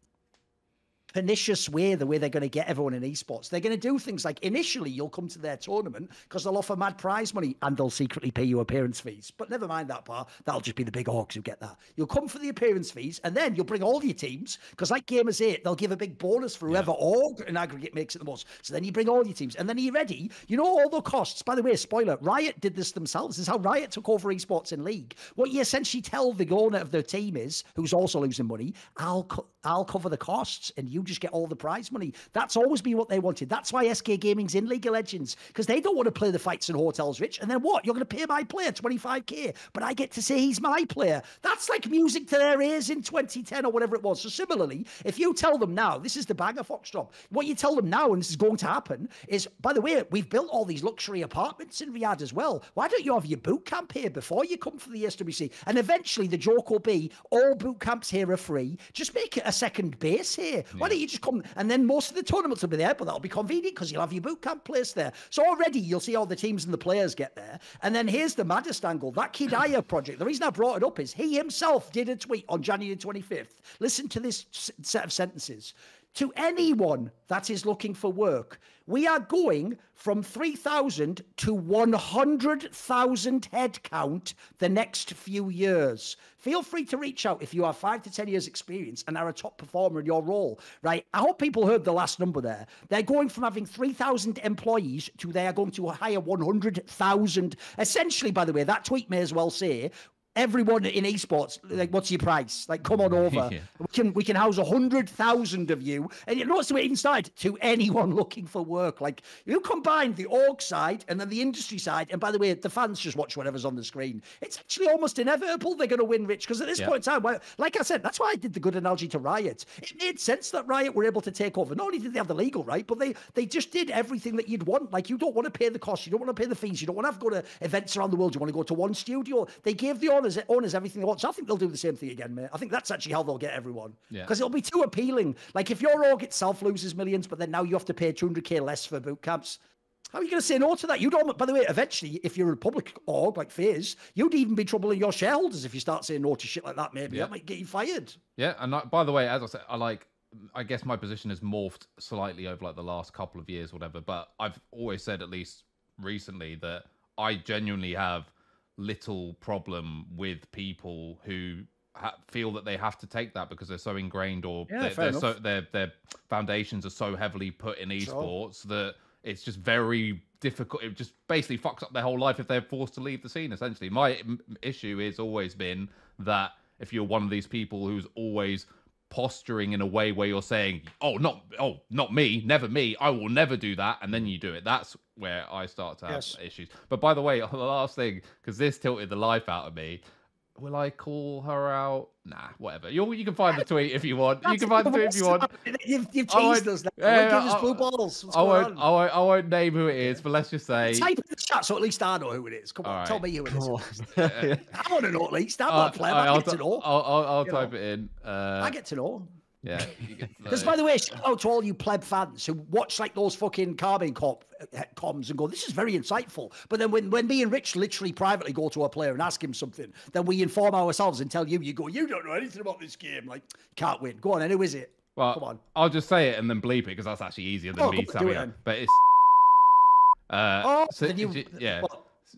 pernicious way, the way they're going to get everyone in esports. They're going to do things like initially you'll come to their tournament because they'll offer mad prize money and they'll secretly pay you appearance fees. But never mind that part. That'll just be the big orcs who get that. You'll come for the appearance fees and then you'll bring all your teams because, like Gamers 8, they'll give a big bonus for whoever org in aggregate makes it the most. So then you bring all your teams and then you're ready? You know all the costs. By the way, spoiler Riot did this themselves. This is how Riot took over esports in League. What you essentially tell the owner of their team is, who's also losing money, I'll co- I'll cover the costs and you just get all the prize money. That's always been what they wanted. That's why SK Gaming's in League of Legends because they don't want to play the fights in hotels, Rich. And then what? You're going to pay my player 25k, but I get to say he's my player. That's like music to their ears in 2010 or whatever it was. So similarly, if you tell them now, this is the banger Foxdrop. What you tell them now, and this is going to happen, is by the way, we've built all these luxury apartments in Riyadh as well. Why don't you have your boot camp here before you come for the SWC? And eventually, the joke will be all boot camps here are free. Just make it a second base here. Why don't you just come? And then most of the tournaments will be there, but that'll be convenient because you'll have your boot camp place there. So already you'll see all the teams and the players get there. And then here's the maddest angle that Qiddiya project. The reason I brought it up is he himself did a tweet on January 25th. Listen to this set of sentences. To anyone that is looking for work, we are going from 3,000 to 100,000 headcount the next few years. Feel free to reach out if you have five to 10 years experience and are a top performer in your role, right? I hope people heard the last number there. They're going from having 3,000 employees to they are going to hire 100,000. Essentially, by the way, that tweet may as well say, everyone in esports, like, what's your price? Like, come on [LAUGHS] over. Yeah. We can we can house a hundred thousand of you, and you know what's the way started? To anyone [LAUGHS] looking for work, like you combine the org side and then the industry side, and by the way, the fans just watch whatever's on the screen. It's actually almost inevitable they're going to win, Rich, because at this Yeah. point in time, like I said, that's why I did the good analogy to Riot. It made sense that Riot were able to take over. Not only did they have the legal right, but they they just did everything that you'd want. Like you don't want to pay the cost, you don't want to pay the fees, you don't want to have to go to events around the world. You want to go to one studio. They gave the owners owners everything they want. So I think they'll do the same thing again, mate. I think that's actually how they'll get everyone. Yeah. Because it'll be too appealing. Like if your org itself loses millions, but then now you have to pay 200k less for boot camps. How are you going to say no to that? You don't. By the way, eventually, if you're a public org like FaZe, you'd even be troubling your shareholders if you start saying no to shit like that. Maybe Yeah. that might get you fired. Yeah, and like, by the way, as I said, I like. I guess my position has morphed slightly over like the last couple of years, whatever. But I've always said, at least recently, that I genuinely have little problem with people who ha- feel that they have to take that because they're so ingrained or Yeah, they're, they're so their their foundations are so heavily put in Sure. esports that it's just very difficult. It just basically fucks up their whole life if they're forced to leave the scene. Essentially, my m- issue has always been that if you're one of these people who's always posturing in a way where you're saying, "Oh, not oh, not me, never me. I will never do that," and then you do it. That's where I start to have Yes. issues. But by the way, [LAUGHS] the last thing because this tilted the life out of me. Will I call her out? Nah, whatever. You you can find the tweet if you want. you can find the tweet if you want. You've, you've I us now. yeah, Yeah, us I- blue balls. What's I won't. I won't. I won't name who it is, but let's just say. Type in the chat so at least I know who it is. Come on, All tell me who it is. Come [LAUGHS] on. [LAUGHS] I want to know at least. I'm Uh, not a player. I, I'll, get to know. I'll, I'll, I'll type know. it in. Uh, I get to know. Yeah. [LAUGHS] you Because by the way, shout out to all you pleb fans who watch like those fucking carbon cop uh, comms and go, "This is very insightful." But then when when me and Rich literally privately go to a player and ask him something, then we inform ourselves and tell you, you go, "You don't know anything about this game." Like, can't win. Go on, and who is it? Well, Come on. I'll just say it and then bleep it because that's actually easier than Oh, me come on, do telling it But it's. Uh, Oh, so- j- yeah.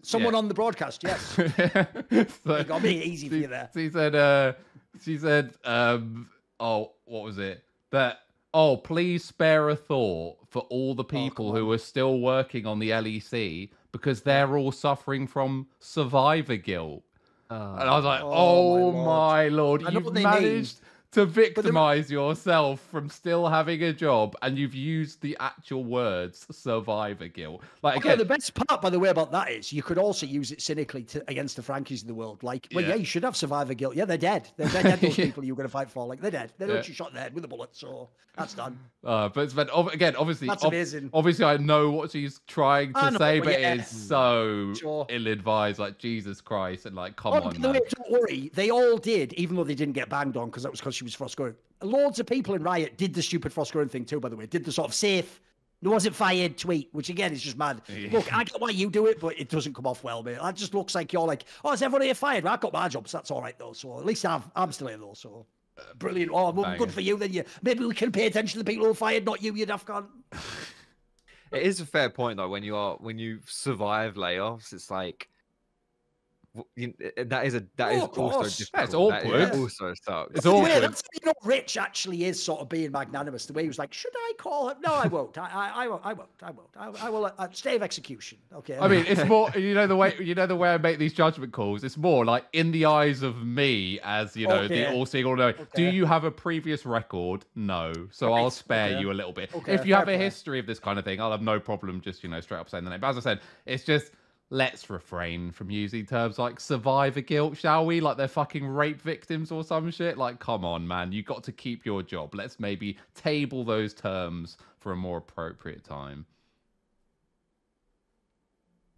someone yeah. on the broadcast. Yes, [LAUGHS] so, you got me easy for you there. she said, uh, she said, um, oh, what was it? That, oh, please spare a thought for all the oh, people Oh, who are still working on the LEC because they're all suffering from survivor guilt. Oh. And I was like, Oh, oh, my my lord, I you've what they mean. managed to victimize yourself from still having a job and you've used the actual words survivor guilt. Like, Okay, again, the best part, by the way, about that is you could also use it cynically to, against the Frankies in the world. Like, well, Yeah. yeah, you should have survivor guilt. Yeah, they're dead. They're, they're dead. [LAUGHS] Those Yeah. people you're going to fight for, like, they're dead. They're Yeah. actually shot in the head with a bullet. So that's done. Uh, but ob- again, obviously, That's ob- amazing. obviously, I know what she's trying to know, say, but yeah. it is so Sure. ill-advised. Like Jesus Christ, and like, come Oh, on, way, don't worry. They all did, even though they didn't get banged on because that was because she was Frostgrowing. Loads of people in Riot did the stupid Frostgrowing thing too, by the way. Did the sort of safe, there wasn't fired tweet, which again is just mad. Yeah. Look, I get why you do it, but it doesn't come off well, mate. That just looks like you're like, oh, is everyone here fired? Well, I got my job, so that's all right, though. So at least I've, I'm still here, though. So uh, brilliant. Oh, well, good for you. Then you maybe we can pay attention to the people who are fired, not you, you cunt. [LAUGHS] It is a fair point though. When you are when you survive layoffs, it's like you, uh, that is a that is Oh, of also course. difficult. That's awkward. is also sucks. It's By the way, awkward. That's you know, Rich actually is sort of being magnanimous. The way he was like, "Should I call him? No, I won't. I, I, I won't. I won't. I won't. I, I will uh, stay of execution." Okay. I mean, it's more you know the way [LAUGHS] you know the way I make these judgment calls. It's more like in the eyes of me as you know the all-seeing, all knowing. Do you have a previous record? No, so I'll spare okay. you a little bit. Okay, if you fair have a play. history of this kind of thing, I'll have no problem just you know straight up saying the name. But as I said, it's just let's refrain from using terms like survivor guilt, shall we? Like they're fucking rape victims or some shit. Like, come on, man, you got to keep your job. Let's maybe table those terms for a more appropriate time.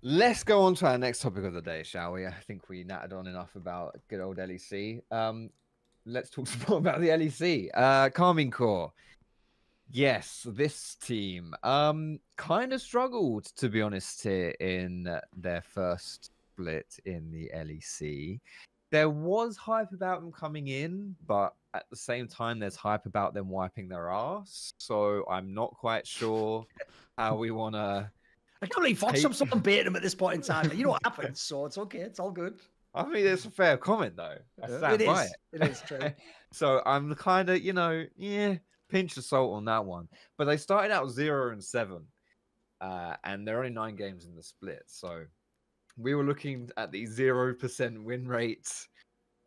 Let's go on to our next topic of the day, shall we? I think we nattered on enough about good old LEC. Um, let's talk [LAUGHS] some more about the LEC. Uh, Karmine Corp. Yes, this team um kind of struggled to be honest here in their first split in the LEC. There was hype about them coming in, but at the same time, there's hype about them wiping their ass. So I'm not quite sure how we want to. I can't believe Fox Hey- have someone baiting him at this point in time. You know what happens, [LAUGHS] so it's okay. It's all good. I mean, it's a fair comment though. I stand it by is. It. it is true. [LAUGHS] So I'm kind of, you know, yeah, pinch of salt on that one. But they started out zero and seven, uh, and they're only nine games in the split. So we were looking at the zero percent win rate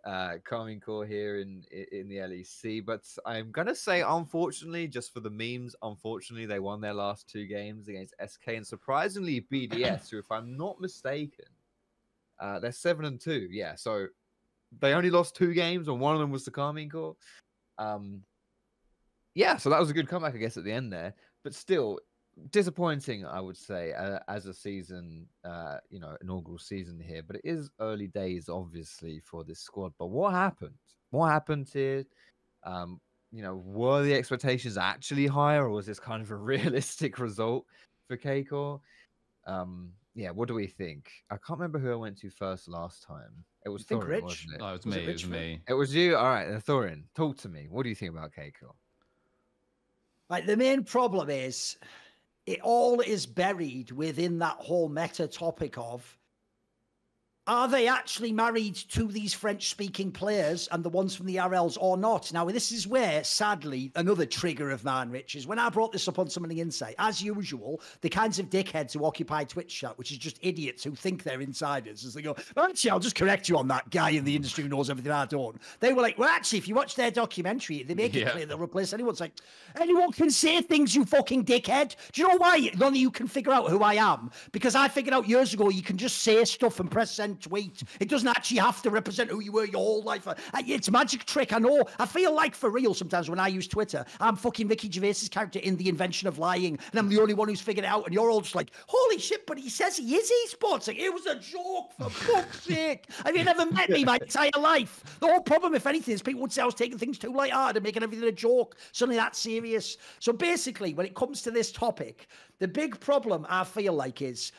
uh Karmine Corp here in in the LEC, but I'm gonna say unfortunately, just for the memes, unfortunately they won their last two games against SK and surprisingly BDS, who if I'm not mistaken, uh they're seven and two. Yeah, so they only lost two games, and one of them was the Karmine Corp. Um yeah, so that was a good comeback, I guess, at the end there. But still, disappointing, I would say, uh, as a season, uh, you know, inaugural season here. But it is early days, obviously, for this squad. But what happened? What happened here? Um, you know, were the expectations actually higher, or was this kind of a [LAUGHS] realistic result for Keiko? Um, yeah, what do we think? I can't remember who I went to first last time. It was I think Rich. wasn't it? No, it was, Was it me. It was me. It was you. All right, then Thorin, talk to me. What do you think about Keiko? Like the main problem is it all is buried within that whole meta topic of are they actually married to these French speaking players and the ones from the RLs or not? Now, this is where, sadly, another trigger of mine, Rich, is when I brought this up on Summoning Insight, as usual, the kinds of dickheads who occupy Twitch chat, which is just idiots who think they're insiders, as they go, actually, I'll just correct you on that guy in the industry who knows everything I don't. They were like, well, actually, if you watch their documentary, they make it Yeah. clear they'll replace anyone. It's like, anyone can say things, you fucking dickhead. Do you know why? None of you can figure out who I am. Because I figured out years ago you can just say stuff and press send tweet. It doesn't actually have to represent who you were your whole life. Uh, It's a magic trick, I know. I feel like for real sometimes when I use Twitter, I'm fucking Ricky Gervais's character in The Invention of Lying, and I'm the only one who's figured it out, and you're all just like, holy shit, but he says he is esports. Like, it was a joke, for fuck's [LAUGHS] sake. Have you never met me my entire life? The whole problem, if anything, is people would say I was taking things too lighthearted and making everything a joke. Suddenly that's serious. So basically, when it comes to this topic, the big problem I feel like is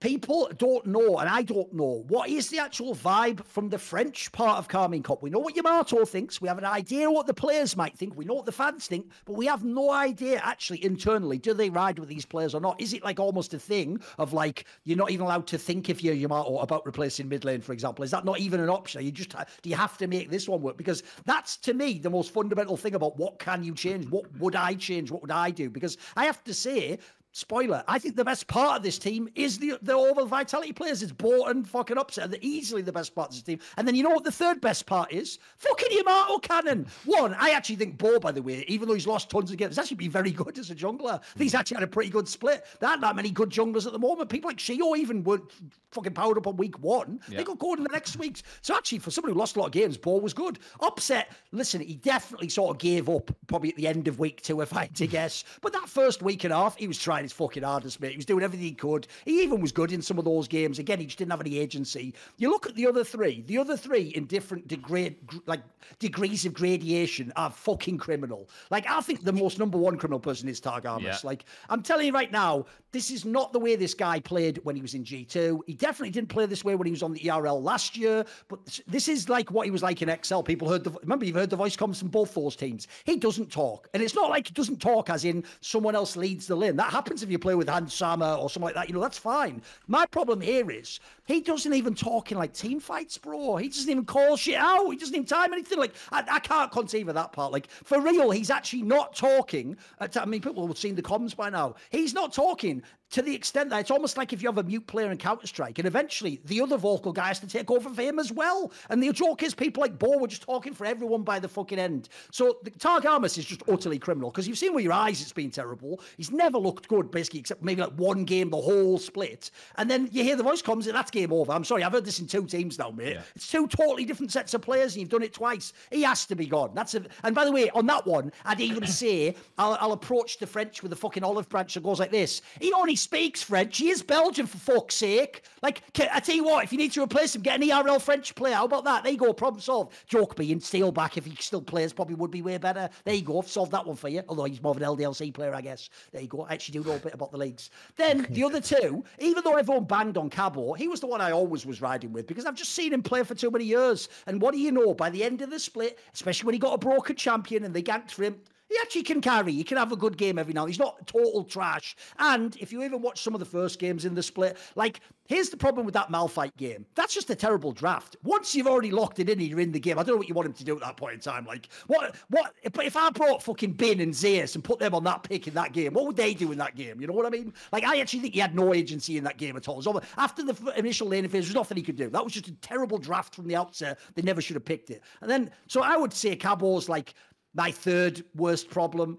people don't know, and I don't know, what is the actual vibe from the French part of Karmine Corp. We know what Yamato thinks. We have an idea what the players might think. We know what the fans think, but we have no idea actually internally. Do they ride with these players or not? Is it like almost a thing of like you're not even allowed to think if you're Yamato about replacing mid lane, for example? Is that not even an option? You just do you have to make this one work? Because that's to me the most fundamental thing about what can you change? What would I change? What would I do? Because I have to say, spoiler, I think the best part of this team is the the overall vitality players. It's and fucking upset. They're easily the best part of this team. And then you know what the third best part is? Fucking Yamato Cannon. One, I actually think Bo, by the way, even though he's lost tons of games, has actually been very good as a jungler. He's actually had a pretty good split. There aren't that many good junglers at the moment. People like Sheo even weren't fucking powered up on week one. They Yeah. got going in the next weeks. So actually, for someone who lost a lot of games, Bo was good. Upset, listen, he definitely sort of gave up probably at the end of week two, if I had to guess. But that first week and a half, he was trying his fucking hardest, mate. He was doing everything he could. He even was good in some of those games. Again, he just didn't have any agency. You look at the other three, the other three in different degrade, like degrees of gradation are fucking criminal. Like, I think the most number one criminal person is Targamas. Yeah. Like, I'm telling you right now, this is not the way this guy played when he was in G2. He definitely didn't play this way when he was on the ERL last year. But this- this is like what he was like in XL. People heard the remember you've heard the voice comms from both those teams. He doesn't talk, and it's not like he doesn't talk as in someone else leads the lane. That happens if you play with Hansama or something like that. You know that's fine. My problem here is he doesn't even talk in like team fights, bro. He doesn't even call shit out. He doesn't even time anything. Like I, I can't conceive of that part. Like for real, he's actually not talking. I mean, people have seen the comms by now. He's not talking to the extent that it's almost like if you have a mute player in Counter Strike, and eventually the other vocal guy has to take over for him as well. And the joke is, people like Bo were just talking for everyone by the fucking end. So the Targamas is just utterly criminal because you've seen with your eyes it's been terrible. He's never looked good, basically, except maybe like one game, the whole split. And then you hear the voice comms, and that's game over. I'm sorry, I've heard this in two teams now, mate. Yeah. It's two totally different sets of players, and you've done it twice. He has to be gone. That's a. And by the way, on that one, I'd even [COUGHS] say I'll, I'll approach the French with a fucking olive branch that goes like this. He only speaks French. He is Belgian for fuck's sake. Like, ca- I tell you what, if you need to replace him, get an ERL French player. How about that? There you go. Problem solved. Joke being steel back if he still plays, probably would be way better. There you go. I've solved that one for you. Although he's more of an LDLC player, I guess. There you go. I actually do know a bit about the leagues. Then [LAUGHS] the other two, even though everyone banged on Cabo, he was the one I always was riding with because I've just seen him play for too many years. And what do you know? By the end of the split, especially when he got a broken champion and they ganked for him, He actually can carry. He can have a good game every now. He's not total trash. And if you even watch some of the first games in the split, like here's the problem with that Malphite game. That's just a terrible draft. Once you've already locked it in, and you're in the game. I don't know what you want him to do at that point in time. Like what? What? But if I brought fucking Bin and Zeus and put them on that pick in that game, what would they do in that game? You know what I mean? Like I actually think he had no agency in that game at all. So after the initial lane phase, there's nothing he could do. That was just a terrible draft from the outset. They never should have picked it. And then, so I would say Cabo's like my third worst problem.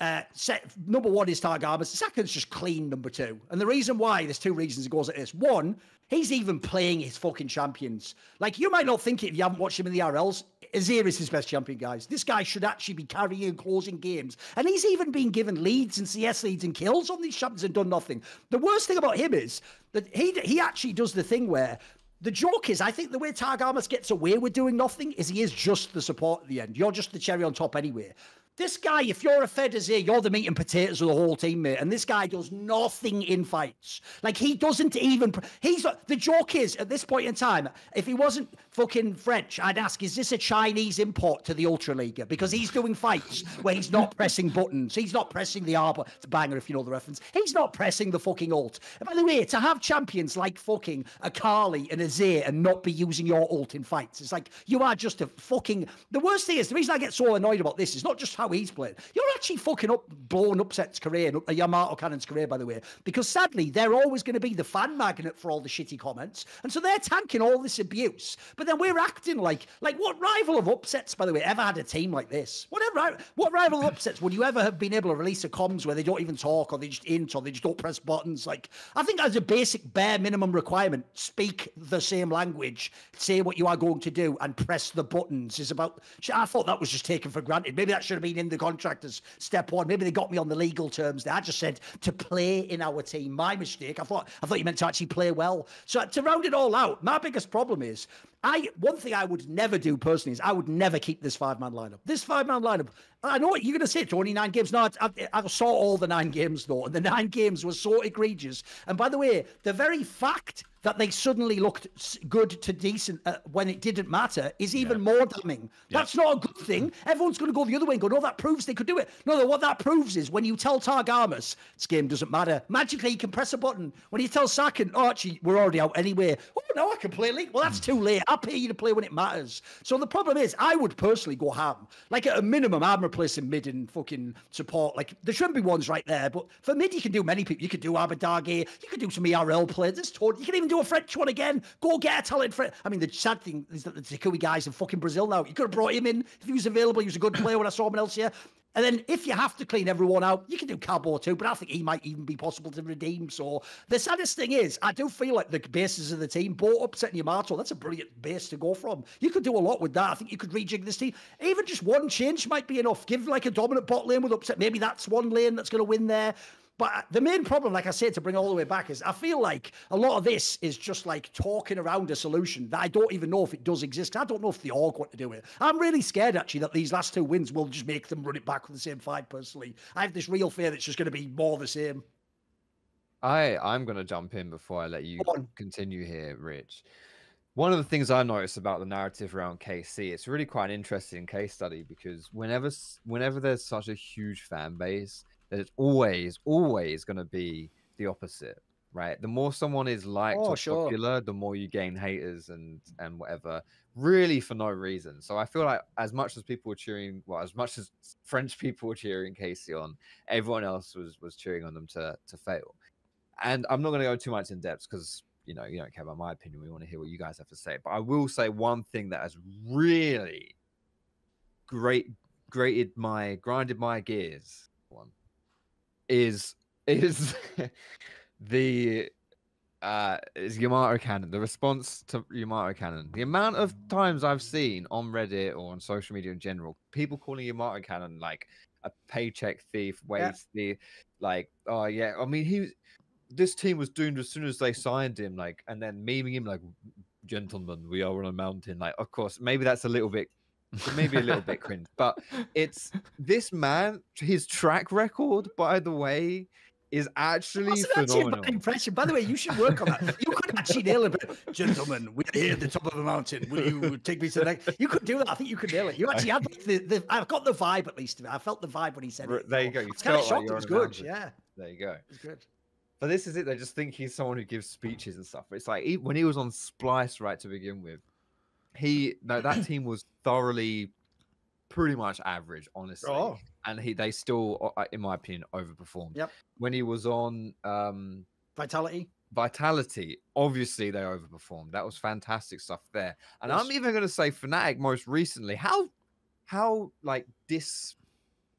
Uh, set, number one is Targamas. Second's just clean number two. And the reason why, there's two reasons it goes like this. One, he's even playing his fucking champions. Like, you might not think it if you haven't watched him in the RLs. Azir is his best champion, guys. This guy should actually be carrying and closing games. And he's even been given leads and CS leads and kills on these champions and done nothing. The worst thing about him is that he he actually does the thing where the joke is, I think the way Targamas gets away with doing nothing is he is just the support at the end. You're just the cherry on top anyway. This guy, if you're a Fedez here, you're the meat and potatoes of the whole team, mate. And this guy does nothing in fights. Like he doesn't even. He's uh, the joke is at this point in time. If he wasn't fucking French, I'd ask, is this a Chinese import to the Ultra League? Because he's doing fights where he's not pressing buttons. He's not pressing the R. It's a banger if you know the reference. He's not pressing the fucking alt. And by the way, to have champions like fucking Akali and Azir and not be using your alt in fights, it's like you are just a fucking. The worst thing is the reason I get so annoyed about this is not just how he's playing. You're actually fucking up, blowing Upset's career, uh, Yamato Cannon's career, by the way, because sadly, they're always going to be the fan magnet for all the shitty comments. And so they're tanking all this abuse. But then we're acting like, like what rival of Upsets, by the way, ever had a team like this? Whatever, what rival of Upsets would you ever have been able to release a comms where they don't even talk or they just int or they just don't press buttons? Like, I think as a basic bare minimum requirement, speak the same language, say what you are going to do, and press the buttons is about. I thought that was just taken for granted. Maybe that should have been in the contract as step one. Maybe they got me on the legal terms there. I just said to play in our team. My mistake. I thought I thought you meant to actually play well. So to round it all out, my biggest problem is I one thing I would never do personally is I would never keep this five man lineup. This five man lineup. I know what you're going to say. Twenty nine games. No, I, I, saw all the nine games though, and the nine games were so egregious. And by the way, the very fact that they suddenly looked good to decent uh, when it didn't matter is even yeah. more damning. Yeah. That's not a good thing. Everyone's going to go the other way and go, no, that proves they could do it. No, no, what that proves is when you tell Targamas, this game doesn't matter, magically you can press a button. When you tell Saken, oh, actually, we're already out anyway. Oh, no, I can play League. Well, that's too late. I'll pay you to play when it matters. So the problem is, I would personally go ham. Like at a minimum, I'm replacing mid and fucking support. Like there shouldn't be ones right there. But for mid, you can do many people. You could do Abbedagge. You could do some ERL play. This You can even do a French one again. Go get a talent for it. I mean, the sad thing is that the Takui guy's in fucking Brazil now. You could have brought him in if he was available. He was a good player when I saw him elsewhere. And then if you have to clean everyone out, you can do Cabo too, but I think he might even be possible to redeem. So the saddest thing is, I do feel like the bases of the team, bought upsetting Yamato, that's a brilliant base to go from. You could do a lot with that. I think you could rejig this team. Even just one change might be enough. Give like a dominant bot lane with upset. Maybe that's one lane that's going to win there. But the main problem, like I said, to bring all the way back, is I feel like a lot of this is just like talking around a solution that I don't even know if it does exist. I don't know if the org want to do it. I'm really scared actually that these last two wins will just make them run it back with the same fight. Personally, I have this real fear that it's just going to be more the same. I I'm going to jump in before I let you continue here, Rich. One of the things I noticed about the narrative around KC, it's really quite an interesting case study because whenever whenever there's such a huge fan base there's always, always going to be the opposite, right? The more someone is liked oh, or sure. popular, the more you gain haters and and whatever, really for no reason. So I feel like as much as people were cheering, well, as much as French people were cheering KC on, everyone else was was cheering on them to to fail. And I'm not going to go too much in depth because you know you don't care about my opinion. We want to hear what you guys have to say. But I will say one thing that has really great grated my grinded my gears is [LAUGHS] is the uh is Yamato Cannon, the response to Yamato Cannon. The amount of times I've seen on Reddit or on social media in general, people calling Yamato Cannon like a paycheck thief, waste yeah. the like, oh yeah. I mean he this team was doomed as soon as they signed him, like and then memeing him like gentlemen, we are on a mountain. Like, of course, maybe that's a little bit maybe a little bit [LAUGHS] cringe, but it's this man, his track record, by the way, is actually Wasn't actually phenomenal. impression. By the way, you should work on that. You could actually nail it. but, Gentlemen, we're here at the top of a mountain. Will you take me to the next? You could do that. I think you could nail it. You actually had the, the I've got the vibe at least. I felt the vibe when he said it. there you go, you kind of felt like it was good. mountain. Yeah, There you go. it was good. But this is it. They just think he's someone who gives speeches and stuff. It's like he, when he was on Splice right to begin with, he no that team was thoroughly, pretty much average, honestly. Oh. And he they still, uh, in my opinion, overperformed. Yep. When he was on um, Vitality. Vitality, obviously they overperformed. That was fantastic stuff there. And I'm even going to say Fnatic most recently. How, how like dis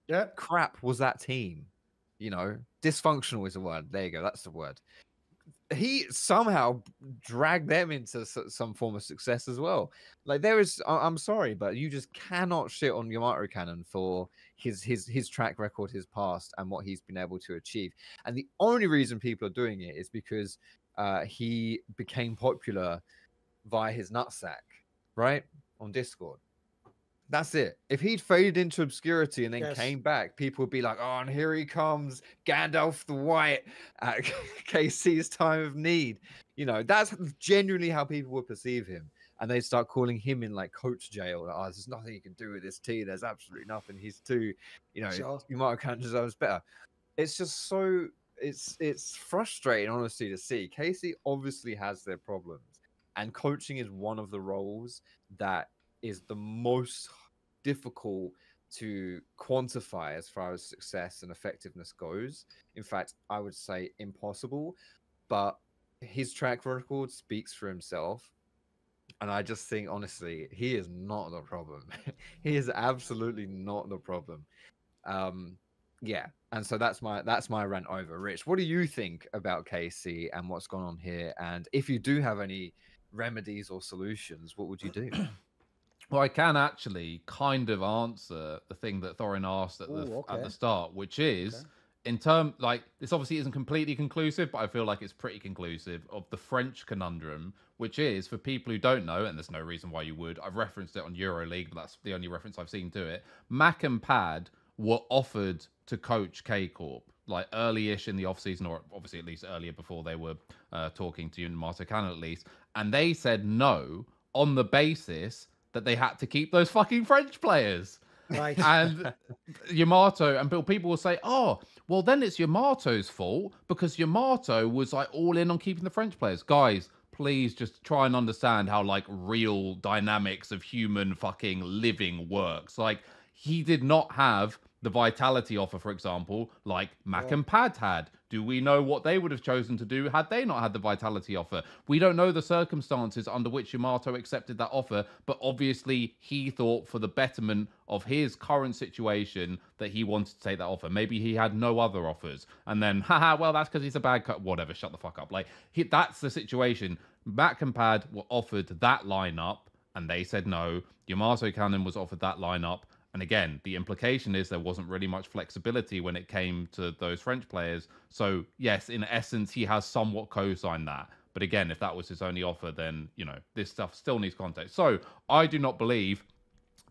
Yeah. crap was that team? You know, dysfunctional is a word. There you go. That's the word. He somehow dragged them into some form of success as well. Like there is, I'm sorry, but you just cannot shit on Yamato Cannon for his his his track record, his past, and what he's been able to achieve. And the only reason people are doing it is because uh, he became popular via his nutsack, right on Discord. That's it. If he'd faded into obscurity and then Yes. came back, people would be like, "Oh, and here he comes, Gandalf the White at [LAUGHS] KC's time of need." You know, that's genuinely how people would perceive him, and they'd start calling him in like coach jail. Like, oh, there's nothing you can do with this T. There's absolutely nothing. He's too, you know, Sure. you might count deserves better. It's just so it's it's frustrating, honestly, to see. KC obviously has their problems, and coaching is one of the roles that is the most difficult to quantify as far as success and effectiveness goes. In fact, I would say impossible. But his track record speaks for himself. And I just think, honestly, he is not the problem. [LAUGHS] he is absolutely not the problem. Um, yeah, and so that's my that's my rant over. Rich, what do you think about KC and what's gone on here? And if you do have any remedies or solutions, what would you do? [CLEARS THROAT] Well, I can actually kind of answer the thing that Thorin asked at the Ooh, at the start, which is Okay. in term like this obviously isn't completely conclusive, but I feel like it's pretty conclusive of the French conundrum, which is for people who don't know, and there's no reason why you would. I've referenced it on EuroLeague, but that's the only reference I've seen to it. Mac and Pad were offered to coach K Corp like early-ish in the off season, or obviously at least earlier before they were uh, talking to Yamato Cannon at least, and they said no on the basis that they had to keep those fucking French players. Right. [LAUGHS] And Yamato and Bill, people will say, "Oh, well, then it's Yamato's fault because Yamato was like all in on keeping the French players." Guys, please just try and understand how like real dynamics of human fucking living works. Like he did not have the vitality offer, for example, like Mac Yeah. and Pad had. Do we know what they would have chosen to do had they not had the vitality offer? We don't know the circumstances under which Yamato accepted that offer, but obviously he thought for the betterment of his current situation that he wanted to take that offer. Maybe he had no other offers, and then, [LAUGHS] haha, well, that's because he's a bad cut. Whatever, shut the fuck up. Like he, that's the situation. Mac and Pad were offered that lineup, and they said no. Yamato Cannon was offered that lineup. And again, the implication is there wasn't really much flexibility when it came to those French players. So, yes, in essence, he has somewhat co signed that. But again, if that was his only offer, then, you know, this stuff still needs context. So, I do not believe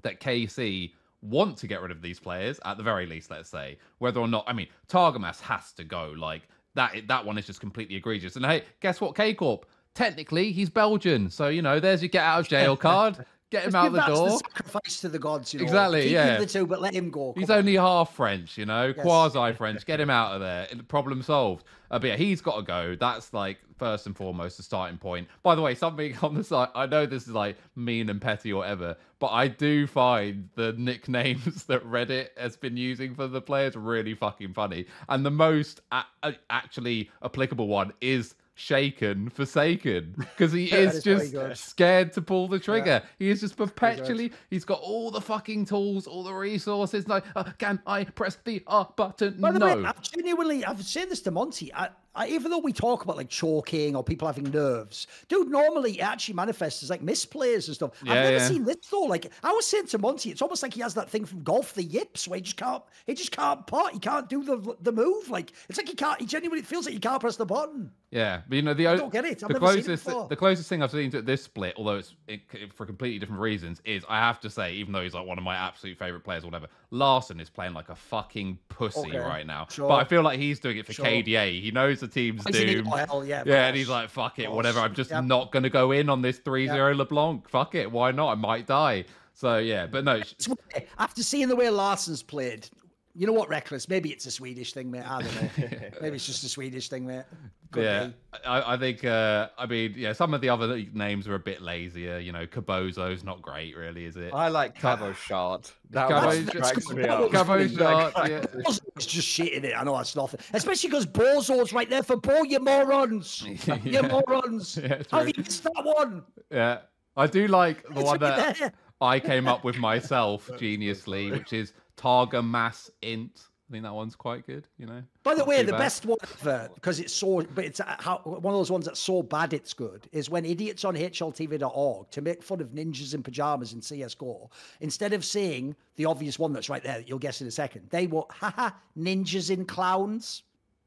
that KC want to get rid of these players, at the very least, let's say. Whether or not, I mean, Targamas has to go. Like, that that one is just completely egregious. And hey, guess what, K Corp? Technically, he's Belgian. So, you know, there's your get out of jail card. [LAUGHS] Get him out the door. sacrifice to the gods, you know. Exactly, Keep yeah. the two, but let him go. He's on. only half French, you know, Yes. quasi French. Get him out of there. Problem solved. Uh, but yeah, he's got to go. That's like first and foremost the starting point. By the way, something [LAUGHS] on the side. I know this is like mean and petty or whatever, but I do find the nicknames [LAUGHS] that Reddit has been using for the players really fucking funny. And the most a- actually applicable one is shaken forsaken because he [LAUGHS] That is is just scared to pull the trigger. He is just perpetually he's got all the fucking tools all the resources. Like uh, can i press the r button? By the no. Way, I've genuinely, I've said this to Monty. I, I, Uh, even though we talk about like choking or people having nerves, dude, normally it actually manifests as like misplays and stuff. Yeah, I've never yeah. seen this though. Like I was saying to Monty, it's almost like he has that thing from golf, the yips, where he just can't, he just can't putt, he can't do the the move. Like it's like he can't, he genuinely feels like he can't press the button. Yeah, but you know the I don't get it. I've the never seen it closest the closest thing I've seen to this split, although it's it, for completely different reasons, is I have to say, even though he's like one of my absolute favorite players or whatever, Larssen is playing like a fucking pussy Okay, right now. sure. But I feel like he's doing it for Sure. KDA. He knows the team's He's doomed. yeah, Yeah, and he's like, fuck it, course. whatever. I'm just Yep. not going to go in on this 3 0 LeBlanc. Fuck it. Why not? I might die. So, yeah, but no. sh- It's weird. After seeing the way Larssen's played, you know what, reckless? Maybe it's a Swedish thing, mate. I don't know. [LAUGHS] Maybe it's just a Swedish thing, mate. Could yeah. I, I think. Uh, I mean, yeah, some of the other names are a bit lazier. You know, Cabozo's not great, really, is it? I like Cabo Shard. That Cabo cracks me up. Cabo [LAUGHS] Shard, cracks yeah. me just shit in it. I know that's nothing. Especially because Bozo's right there for Bo, you morons. [LAUGHS] You Yeah. morons. Yeah, How have true. you missed that one? Yeah, I do like the It's one right that there. I came up with myself geniusly, which is Targa Mass Int. I think that one's quite good. You know. By the Not way, the bad. best one ever, because it's so, but it's uh, how, one of those ones that's so bad it's good, is when idiots on HLTV.org to make fun of ninjas in pajamas in CSGO, instead of saying the obvious one that's right there that you'll guess in a second, they were, haha, ninjas in clowns.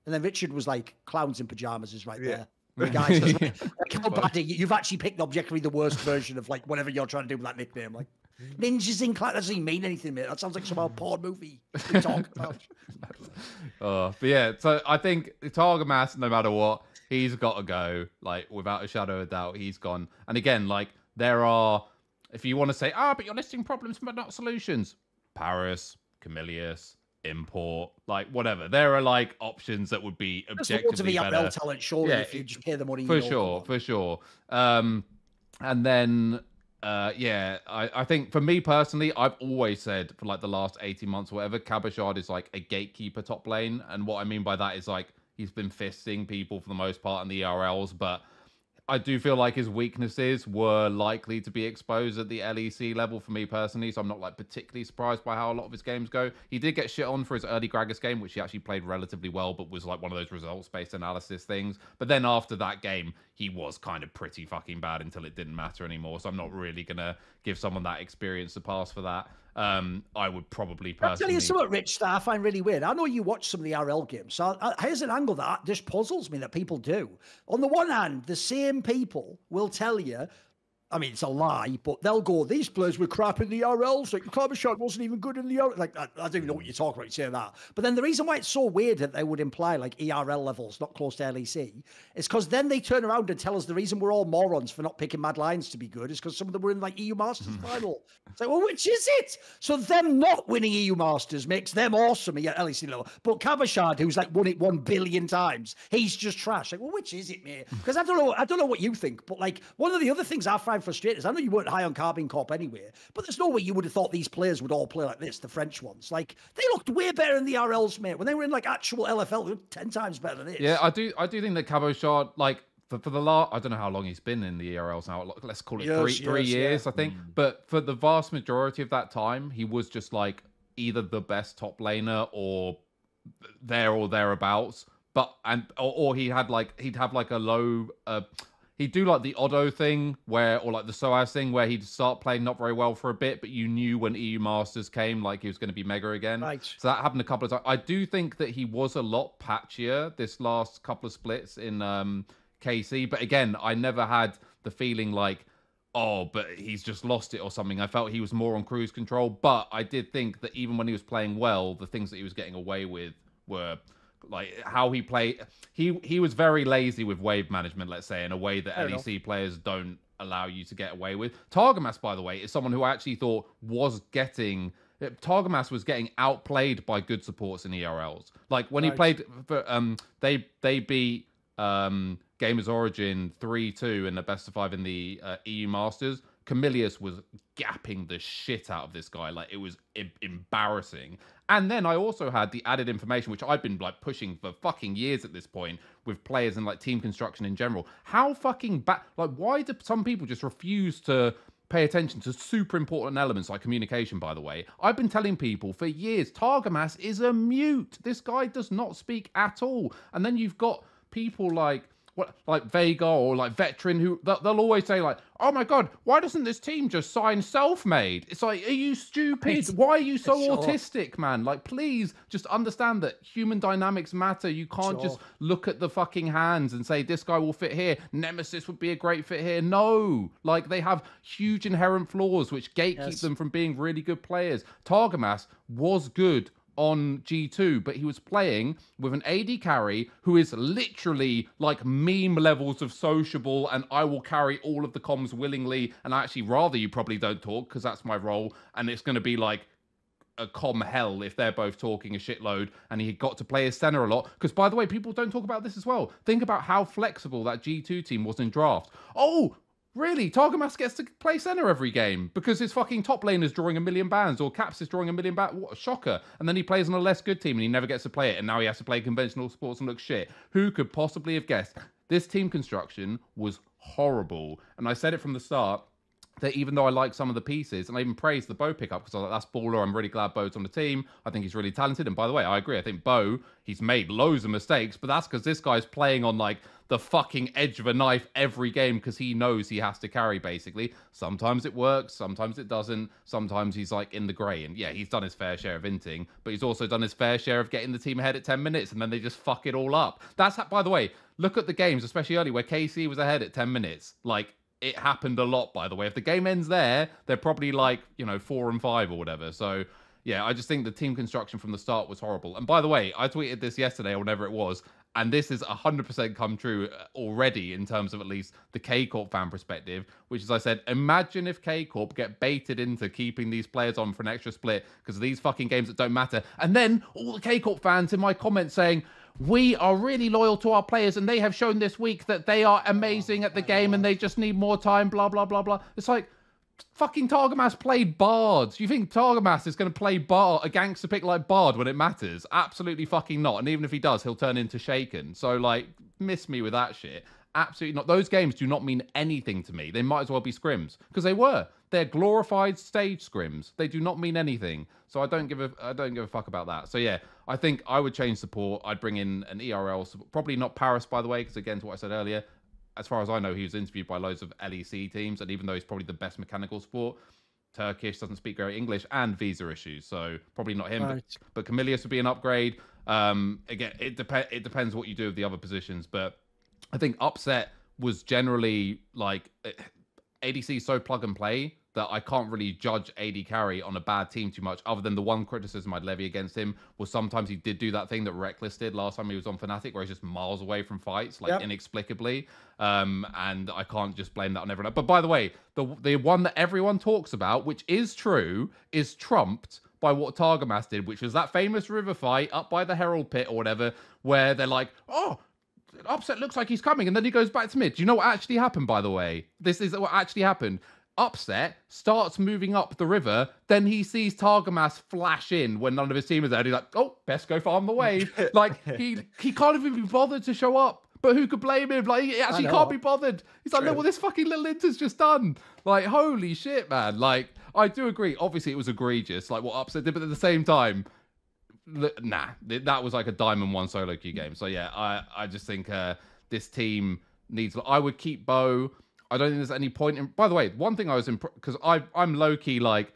And then Richard was like, clowns in pajamas is right Yeah. there. The guys, Yeah. [LAUGHS] like, how bad are you? You've actually picked objectively the worst version of like whatever you're trying to do with that nickname. Like, ninjas in that doesn't even mean anything, mate. That sounds like some old porn movie we [LAUGHS] talk about. [LAUGHS] Oh, but yeah, so I think Targamas, no matter what, he's got to go. Like without a shadow of a doubt, he's gone. And again, like there are, if you want to say, ah, but you're listing problems but not solutions. Paris, Camillus, import, like whatever. There are like options that would be There's loads of objectively ERL better. talent, surely, Yeah, if you just pay the money. for sure, for sure. Um, and then, uh, yeah, I, I think for me personally, I've always said for like the last 18 months or whatever, Cabochard is like a gatekeeper top lane. And what I mean by that is like he's been fisting people for the most part in the ERLs, but I do feel like his weaknesses were likely to be exposed at the LEC level for me personally, so I'm not like particularly surprised by how a lot of his games go. He did get shit on for his early Gragas game, which he actually played relatively well, but was like one of those results-based analysis things. But then after that game, he was kind of pretty fucking bad until it didn't matter anymore. So I'm not really gonna give someone that experience a pass for that. Um, I would probably I'll tell you something, Rich, that I find really weird. I know you watch some of the RL games. So uh, here's an angle that just puzzles me that people do. On the one hand, the same people will tell you, I mean, it's a lie, but they'll go, these players were crap in the RLs. Like, Clevershot wasn't even good in the RL. Like, I, I don't even know what you're talking about, you say that. But then the reason why it's so weird that they would imply like ERL levels, not close to LEC, is because then they turn around and tell us the reason we're all morons for not picking Mad Lions to be good is because some of them were in like EU Masters hmm. final. It's like, well, which is it? So them not winning EU Masters makes them awesome at LEC level. But Cabochard, who's like won it one billion times, he's just trash. Like, well, which is it, mate? Because I don't know, I don't know what you think, but like one of the other things I find frustrating is I know you weren't high on Karmine Corp anyway, but there's no way you would have thought these players would all play like this, the French ones. Like they looked way better in the RLs, mate. When they were in like actual LFL, they were ten times better than this. Yeah, I do. I do think that Cabochard, like for, for the last, I don't know how long he's been in the ERLs now. Let's call it Years, three three years, yeah. I think. But for the vast majority of that time, he was just like either the best top laner or there or thereabouts. But and or, or he had like he'd have like a low. Uh, He'd do like the Odo thing where, or like the Soaz thing where he'd start playing not very well for a bit, but you knew when EU Masters came, like he was going to be mega again. Right. So that happened a couple of times. I do think that he was a lot patchier this last couple of splits in um, KC, but again, I never had the feeling like, oh, but he's just lost it or something. I felt he was more on cruise control, but I did think that even when he was playing well, the things that he was getting away with were like how he played. He he was very lazy with wave management, let's say, in a way that Fair LEC enough. players don't allow you to get away with. Targamas, by the way, is someone who I actually thought was getting. Targamas was getting outplayed by good supports in ERLs. Like when he played for um they they beat um Gamers Origin 3-2 in the best of 5 in the uh, EU Masters. Camillus was gapping the shit out of this guy like it was em- embarrassing. And then I also had the added information which I've been like pushing for fucking years at this point with players and like team construction in general. How fucking bad like why do some people just refuse to pay attention to super important elements like communication, by the way. I've been telling people for years Targamas is a mute. This guy does not speak at all. And then you've got people like what like Vega or like veteran who they'll, always say like, "Oh my god, why doesn't this team just sign self-made?" It's like, are you stupid? Why are you so Sure. autistic, man? Like, please just understand that human dynamics matter. You can't just look at the fucking hands and say this guy will fit here. Nemesis would be a great fit here. No, like they have huge inherent flaws which gatekeep Yes. them from being really good players. Targamas was good on G2, but he was playing with an AD carry who is literally like meme levels of sociable, and I will carry all of the comms willingly. And I actually rather you probably don't talk because that's my role, and it's going to be like a com hell if they're both talking a shitload and he got to play his Senna a lot. Because by the way, people don't talk about this as well. Think about how flexible that G2 team was in draft. Oh, really? Targamas gets to play Senna every game because his fucking top lane is drawing a million bans or Caps is drawing a million bans. What a shocker. And then he plays on a less good team and he never gets to play it. And now he has to play conventional sports and look shit. Who could possibly have guessed? This team construction was horrible. And I said it from the start that even though I like some of the pieces, and I even praised the Bo pickup because I was like, that's baller. I'm really glad Bo's on the team. I think he's really talented. And by the way, I agree. I think Bo, he's made loads of mistakes, but that's because this guy's playing on like the fucking edge of a knife every game because he knows he has to carry basically. Sometimes it works, sometimes it doesn't. Sometimes he's like in the grey. And yeah, he's done his fair share of inting, but he's also done his fair share of getting the team ahead at 10 minutes and then they just fuck it all up. That's, by the way, look at the games, especially early where KC was ahead at 10 minutes. Like, it happened a lot, by the way. If the game ends there, they're probably like, you know, four and five or whatever. So, yeah, I just think the team construction from the start was horrible. And by the way, I tweeted this yesterday or whenever it was, and this is 100% come true uh, already in terms of at least the K Corp fan perspective, which is I said, imagine if K Corp get baited into keeping these players on for an extra split because of these fucking games that don't matter. And then all the K Corp fans in my comments saying, we are really loyal to our players and they have shown this week that they are amazing at the oh game and they just need more time, blah, blah, blah, blah. It's like, fucking Targamas played Bard. You think Targamas is going to play Bard, a gangster pick like Bard when it matters? Absolutely fucking not. And even if he does, he'll turn into Shaken. So, like, miss me with that shit. Absolutely not. Those games do not mean anything to me. They might as well be scrims because they were. They're glorified stage scrims. They do not mean anything. So I don't give a I don't give a fuck about that. So yeah, I think I would change support. I'd bring in an ERL, probably not Parus by the way, because again to what I said earlier, as far as I know, he was interviewed by loads of LEC teams, and even though he's probably the best mechanical support, Turkish doesn't speak great English and visa issues, so probably not him. Right. But, but Camillus would be an upgrade. Um, again, it depends. It depends what you do with the other positions, but I think upset was generally like eh, ADC is so plug and play that I can't really judge AD carry on a bad team too much. Other than the one criticism I'd levy against him was sometimes he did do that thing that Rekkles did last time he was on Fnatic, where he's just miles away from fights, like Yep. inexplicably. Um, and I can't just blame that on everyone. But by the way, the the one that everyone talks about, which is true, is trumped by what Targamas did, which was that famous river fight up by the Herald Pit or whatever, where they're like, oh, Upset looks like he's coming, and then he goes back to mid. Do you know what actually happened, by the way? This is what actually happened. Upset starts moving up the river, then he sees Targamas flash in when none of his team is there. and He's like, oh, best go farm the wave. [LAUGHS] like, he he can't even be bothered to show up. But who could blame him? Like, he actually can't be bothered. He's like, look True. what this fucking little Inter's just done. Like, holy shit, man. Like, I do agree. Obviously, it was egregious, like what Upset did, but at the same time, nah, that was like a diamond one solo queue game. So yeah, I I just think uh, this team needs. I would keep Bo. I don't think there's any point in. By the way, one thing I was impressed because I I'm low key like.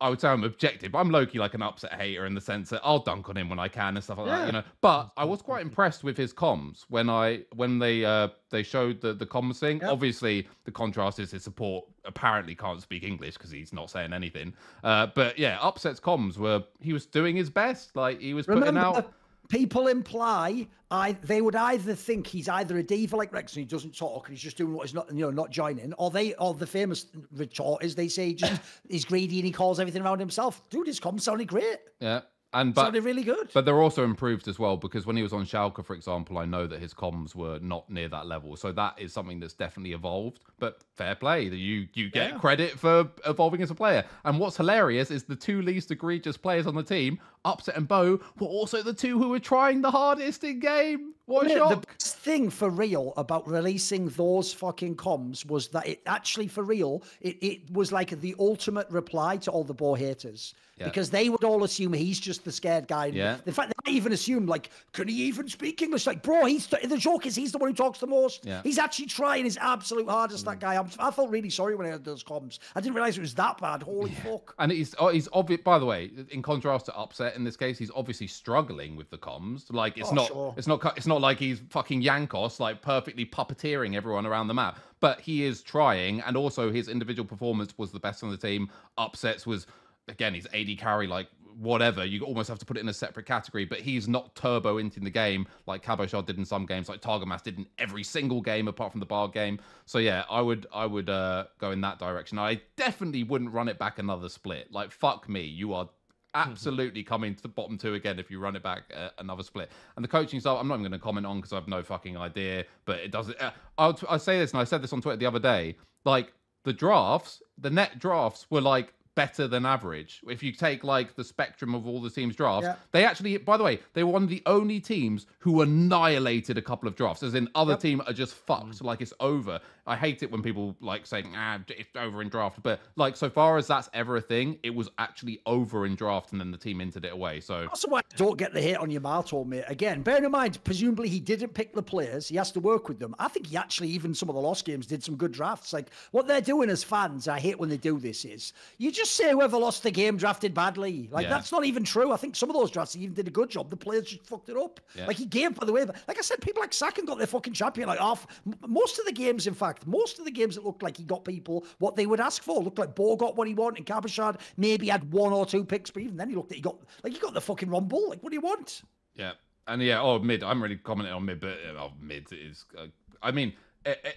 I would say I'm objective, but I'm low key like an upset hater in the sense that I'll dunk on him when I can and stuff like that, you know. But I was quite impressed with his comms when I when they uh they showed the the comms thing. Yep. Obviously, the contrast is his support apparently can't speak English because he's not saying anything. Uh, but yeah, upset's comms were he was doing his best. Like he was putting Remember, out. People imply I they would either think he's either a diva like Rex and he doesn't talk and he's just doing what he's not you know not joining, or they or the famous retort is they say he just [COUGHS] he's greedy and he calls everything around himself. Dude, his comms sounded great. Yeah, and but sounded really good. But they're also improved as well because when he was on Schalke, for example, I know that his comms were not near that level. So that is something that's definitely evolved. But fair play, that you you get Yeah. credit for evolving as a player. And what's hilarious is the two least egregious players on the team Upset and Bo were also the two who were trying the hardest in game. What a shock! The best thing for real about releasing those fucking comms was that it actually, for real, it, it was like the ultimate reply to all the Bo haters. Yeah. Because they would all assume he's just the scared guy. Yeah. In fact, they might even assume, like, can he even speak English? Like, bro, he's the joke is he's the one who talks the most. Yeah. He's actually trying his absolute hardest, that mm. guy. I'm, I felt really sorry when I heard those comms. I didn't realize it was that bad. Holy fuck. And he's oh, he's obvious. By the way, in contrast to upset in this case, he's obviously struggling with the comms. Like it's Oh, not sure. it's not it's not like he's fucking Jankos, like perfectly puppeteering everyone around the map. But he is trying, and also his individual performance was the best on the team. Upsets was again, he's AD carry like whatever. You almost have to put it in a separate category, but he's not turbo into the game like Cabochard did in some games, like Targamas did in every single game apart from the bar game. So yeah, I would I would uh, go in that direction. I definitely wouldn't run it back another split. Like fuck me, you are absolutely coming to the bottom two again if you run it back uh, another split. And the coaching style, I'm not even going to comment on because I have no fucking idea. But it doesn't. Uh, I'll I say this, and I said this on Twitter the other day. Like the drafts, the net drafts were like better than average. If you take like the spectrum of all the teams' drafts, Yeah. they actually, by the way, they were one of the only teams who annihilated a couple of drafts. As in, other team are just fucked, like it's over. I hate it when people like saying, "Ah, it's over in draft," but like so far as that's ever a thing, it was actually over in draft, and then the team entered it away. So That's why don't get the hit on Yamato, mate. Again, bear in mind, presumably he didn't pick the players. He has to work with them. I think he actually, even some of the lost games, did some good drafts. Like what they're doing as fans, I hate when they do this, is you just say whoever lost the game drafted badly. Like Yeah. that's not even true. I think some of those drafts even did a good job. The players just fucked it up. Yeah. Like he gave, by the way, like I said, people like Saken got their fucking champion like off. Most of the games, in fact, most of the games it looked like he got people what they would ask for. Looked like Bo got what he wanted. Cabochard maybe had one or two picks, but even then he looked at he got like he got the fucking rumble. Like what do you want? Yeah, and yeah, oh mid. I'm really commenting on mid, but uh, oh, mid is. Uh, I mean,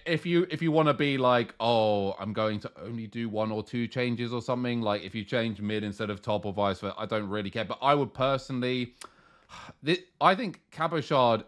if you if you want to be like, oh, I'm going to only do one or two changes or something. Like if you change mid instead of top or vice versa, I don't really care. But I would personally, [SIGHS] thi- I think Cabochard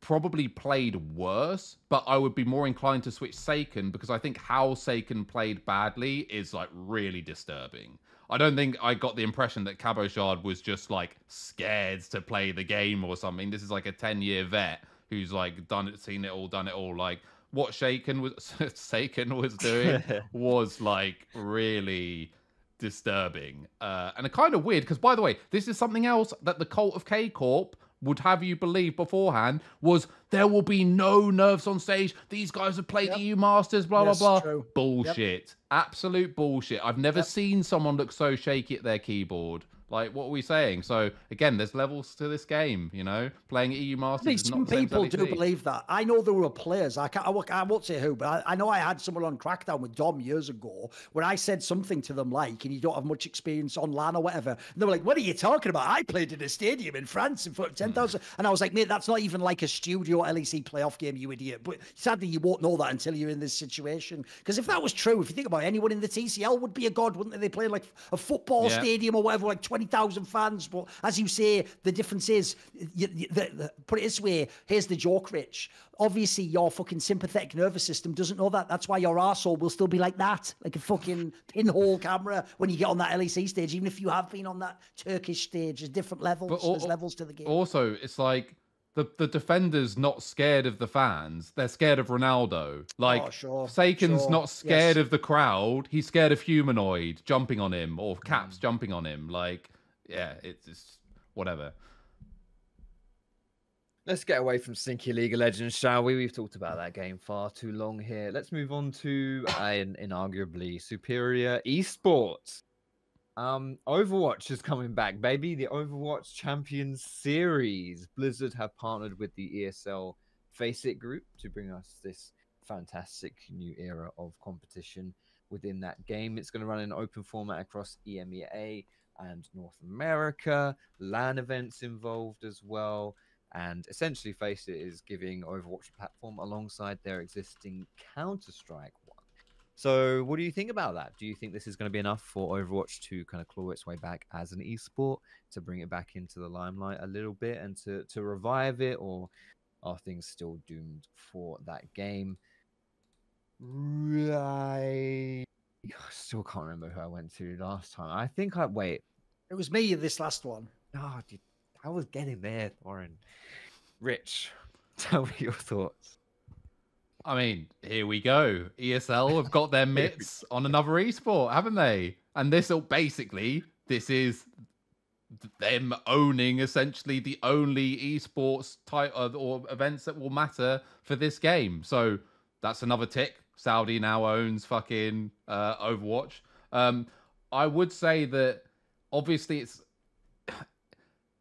probably played worse, but I would be more inclined to switch Saken because I think how Saken played badly is like really disturbing. I don't think I got the impression that Cabochard was just like scared to play the game or something. This is like a 10 year vet who's like done it, seen it all, done it all. Like what Shaken was [LAUGHS] Saken was doing [LAUGHS] was like really disturbing uh, and a kind of weird because by the way this is something else that the cult of k corp would have you believe beforehand was there will be no nerves on stage these guys have played Yep. eu masters blah Yes, blah blah true. bullshit absolute bullshit i've never Yep. seen someone look so shaky at their keyboard like what are we saying so again there's levels to this game you know playing eu masters think is not some people do believe that. I know there were players. I can't. I, won't- I won't say who, but I, I know I had someone on Crackdown with Dom years ago where I said something to them like, "And you don't have much experience on LAN or whatever." And they were like, "What are you talking about? I played in a stadium in France in front of hmm. ten thousand. And I was like, "Mate, that's not even like a studio LEC playoff game, you idiot." But sadly, you won't know that until you're in this situation. Because if that was true, if you think about it, anyone in the TCL would be a god, wouldn't they? They play like a football Yeah. stadium or whatever, like twenty thousand fans. But as you say, the difference is, you, you, the, the, put it this way: here's the joke, Rich. Obviously, your fucking sympathetic nervous system doesn't know that. That's why your arsehole will still be like that, like a fucking pinhole camera when you get on that LEC stage. Even if you have been on that Turkish stage, there's different levels. al- there's levels to the game. Also, it's like the the defenders not scared of the fans; they're scared of Ronaldo. Like Oh, sure, Saken's sure, not scared yes. of the crowd; he's scared of humanoid jumping on him or caps jumping on him. Like, yeah, it's just whatever. Let's get away from Stinky League of Legends, shall we? We've talked about that game far too long here. Let's move on to an inarguably superior esports. Um, Overwatch is coming back, baby. The Overwatch Champions Series. Blizzard have partnered with the ESL FACEIT group to bring us this fantastic new era of competition within that game. It's going to run in open format across EMEA and North America. LAN events involved as well. And essentially, FACEIT is giving Overwatch a platform alongside their existing Counter Strike one. So, what do you think about that? Do you think this is going to be enough for Overwatch to kind of claw its way back as an esport, to bring it back into the limelight a little bit and to, to revive it? Or are things still doomed for that game? I [SIGHS] still can't remember who I went to last time. I think I wait. It was me in this last one. Oh, dude, I was getting there, Warren. Rich, [LAUGHS] tell me your thoughts. I mean, here we go. ESL have got their [LAUGHS] mitts on another esport, haven't they? And this will basically, this is them owning essentially the only esports type of, or events that will matter for this game. So that's another tick. Saudi now owns fucking uh, Overwatch. Um, I would say that obviously it's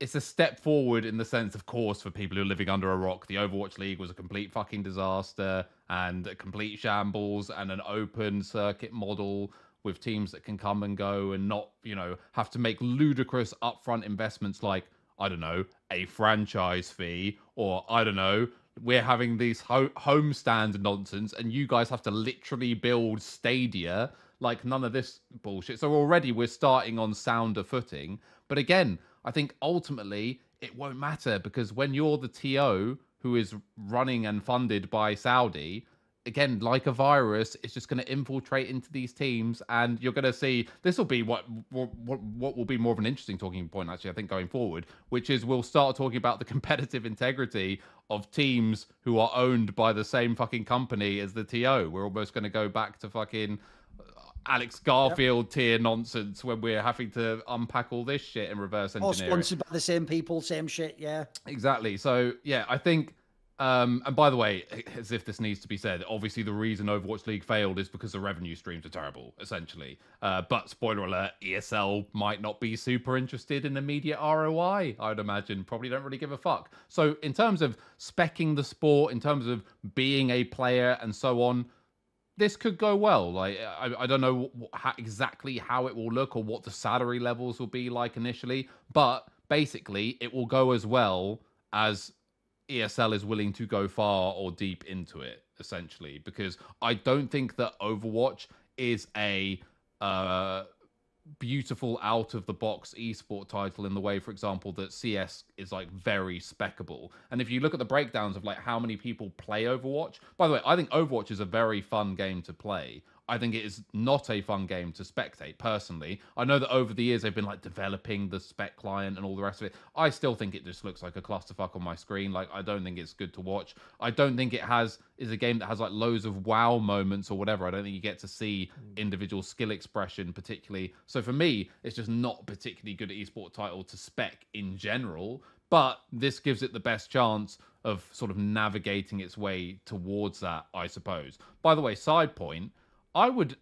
it's a step forward in the sense, of course, for people who are living under a rock. The Overwatch League was a complete fucking disaster and a complete shambles and an open circuit model with teams that can come and go and not, you know, have to make ludicrous upfront investments like, I don't know, a franchise fee or I don't know, we're having these ho- homestand nonsense and you guys have to literally build stadia like none of this bullshit. So already we're starting on sounder footing. But again, I think ultimately it won't matter because when you're the TO who is running and funded by Saudi, again, like a virus, it's just going to infiltrate into these teams, and you're going to see this will be what, what what will be more of an interesting talking point, actually. I think going forward, which is we'll start talking about the [LAUGHS] competitive integrity of teams who are owned by the same fucking company as the TO. We're almost going to go back to fucking Alex Garfield yep. tier nonsense when we're having to unpack all this shit and reverse engineer. All sponsored by the same people, same shit, yeah. Exactly. So yeah, I think. Um, and by the way, as if this needs to be said, obviously the reason Overwatch League failed is because the revenue streams are terrible, essentially. Uh, but spoiler alert, ESL might not be super interested in immediate ROI. I'd imagine probably don't really give a fuck. So in terms of specking the sport, in terms of being a player and so on, this could go well. Like I, I don't know how, exactly how it will look or what the salary levels will be like initially, but basically it will go as well as ESL is willing to go far or deep into it. Essentially, because I don't think that Overwatch is a uh, beautiful out of the box esport title in the way for example that cs is like very speckable. And if you look at the breakdowns of like how many people play overwatch by the way i think overwatch is a very fun game to play I think it is not a fun game to spectate personally. I know that over the years they've been like developing the spec client and all the rest of it. I still think it just looks like a clusterfuck on my screen. Like I don't think it's good to watch. I don't think it has is a game that has like loads of wow moments or whatever. I don't think you get to see hmm. individual skill expression particularly. So for me, it's just not particularly good esport title to spec in general. But this gives it the best chance of sort of navigating its way towards that, I suppose. By the way, side point I would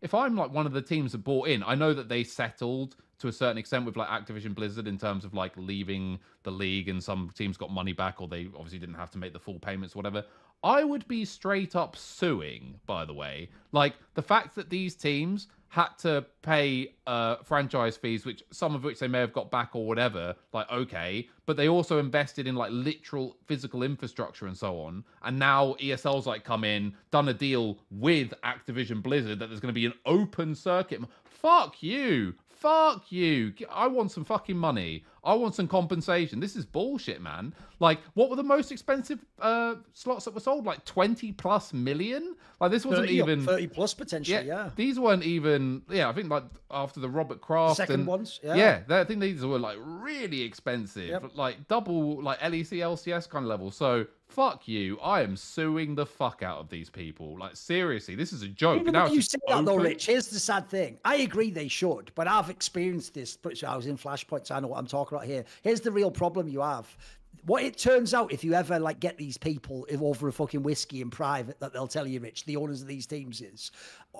if I'm like one of the teams that bought in. I know that they settled to a certain extent with like Activision Blizzard in terms of like leaving the league, and some teams got money back, or they obviously didn't have to make the full payments, or whatever. I would be straight up suing. By the way, like the fact that these teams had to pay uh, franchise fees, which some of which they may have got back or whatever. Like, okay, but they also invested in like literal physical infrastructure and so on. And now ESL's like come in, done a deal with Activision Blizzard that there's going to be an open circuit. Fuck you. Fuck you. I want some fucking money. I want some compensation. This is bullshit, man. Like, what were the most expensive uh, slots that were sold? Like 20 plus million? Like, this wasn't 30, even. 30 plus potentially, yeah, yeah, These weren't even. Yeah, I think like after the Robert Kraft. Second and, ones, yeah. Yeah, I think these were like really expensive. Yep. Like double, like LEC, LCS kind of level. So, fuck you. I am suing the fuck out of these people. Like, seriously, this is a joke. Even now you say that, though, Rich, here's the sad thing. I agree they should, but I've experienced this. But I was in Flashpoint, so I know what I'm talking about here. Here's the real problem you have what it turns out if you ever like get these people over a fucking whiskey in private that they'll tell you rich the owners of these teams is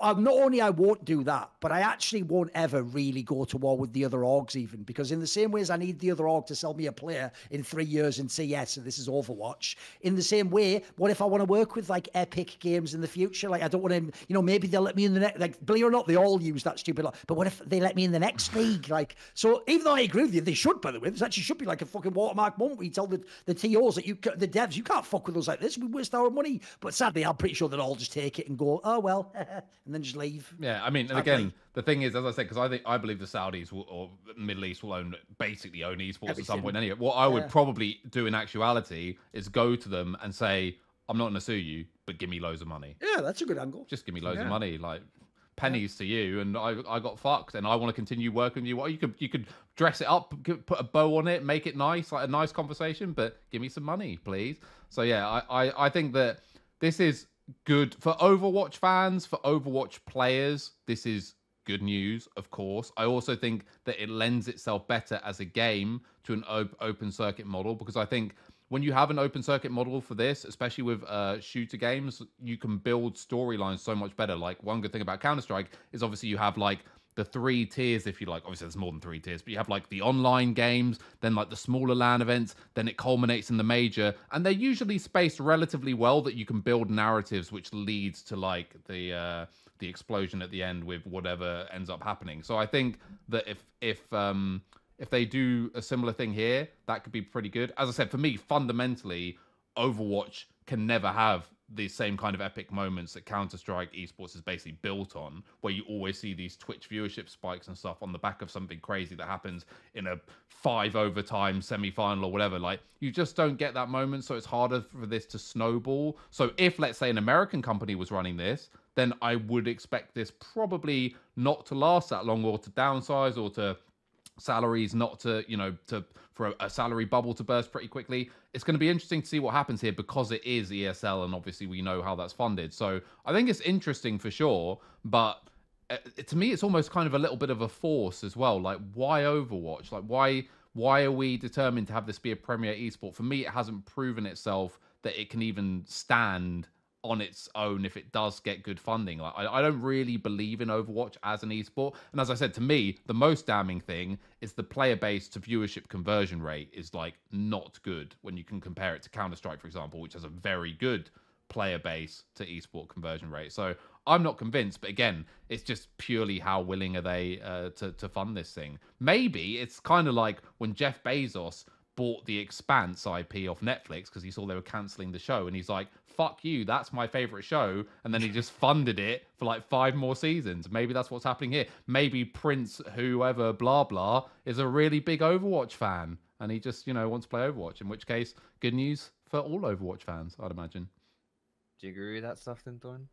um, not only I won't do that, but I actually won't ever really go to war with the other orgs even because in the same way as I need the other org to sell me a player in three years and say yes, and this is Overwatch. In the same way, what if I want to work with like Epic Games in the future? Like I don't want to, you know, maybe they'll let me in the next. Like believe it or not, they all use that stupid. Lot, but what if they let me in the next league? Like so, even though I agree with you, they should. By the way, this actually should be like a fucking watermark moment you tell the the TOs that you the devs you can't fuck with us like this. We waste our money. But sadly, I'm pretty sure they'll all just take it and go, oh well, [LAUGHS] and then just leave. Yeah, I mean, and again, the thing is, as I said, because I think I believe the Saudis will, or Middle East will own basically own esports Everything. at some point anyway. What I would yeah. probably do in actuality is go to them and say, "I'm not going to sue you, but give me loads of money." Yeah, that's a good angle. Just give me loads yeah. of money, like pennies to you, and I I got fucked, and I want to continue working with you. Well, you could you could dress it up, put a bow on it, make it nice, like a nice conversation, but give me some money, please. So yeah, I I, I think that this is good for Overwatch fans, for Overwatch players. This is good news, of course. I also think that it lends itself better as a game to an op- open circuit model because I think when you have an open circuit model for this, especially with uh, shooter games, you can build storylines so much better. Like one good thing about Counter Strike is obviously you have like the three tiers, if you like. Obviously, there's more than three tiers, but you have like the online games, then like the smaller LAN events, then it culminates in the major, and they're usually spaced relatively well that you can build narratives which leads to like the uh, the explosion at the end with whatever ends up happening. So I think that if if um, if they do a similar thing here, that could be pretty good. As I said, for me, fundamentally, Overwatch can never have the same kind of epic moments that Counter Strike esports is basically built on, where you always see these Twitch viewership spikes and stuff on the back of something crazy that happens in a five overtime semi final or whatever. Like, you just don't get that moment, so it's harder for this to snowball. So, if, let's say, an American company was running this, then I would expect this probably not to last that long or to downsize or to salaries not to you know to for a, salary bubble to burst pretty quickly. It's going to be interesting to see what happens here because it is esl and obviously we know how that's funded. So i think it's interesting for sure but uh, to me it's almost kind of a little bit of a force as well. Like why overwatch? Like why why are we determined to have this be a premier esport for me it hasn't proven itself that it can even stand on its own if it does get good funding. Like I, I, don't really believe in Overwatch as an esport. And as I said, to me, the most damning thing is the player base to viewership conversion rate is like not good when you can compare it to Counter Strike, for example, which has a very good player base to esport conversion rate. So I'm not convinced, but again, it's just purely how willing are they uh, to to fund this thing. Maybe it's kind of like when Jeff Bezos bought the Expanse IP off Netflix because he saw they were canceling the show, and he's like, "Fuck you, that's my favorite show," and then he just [LAUGHS] funded it for like five more seasons. Maybe that's what's happening here. Maybe Prince, whoever, blah blah, is a really big Overwatch fan, and he just you know wants to play Overwatch. In which case, good news for all Overwatch fans, I'd imagine. Do you agree with that stuff, then, Don?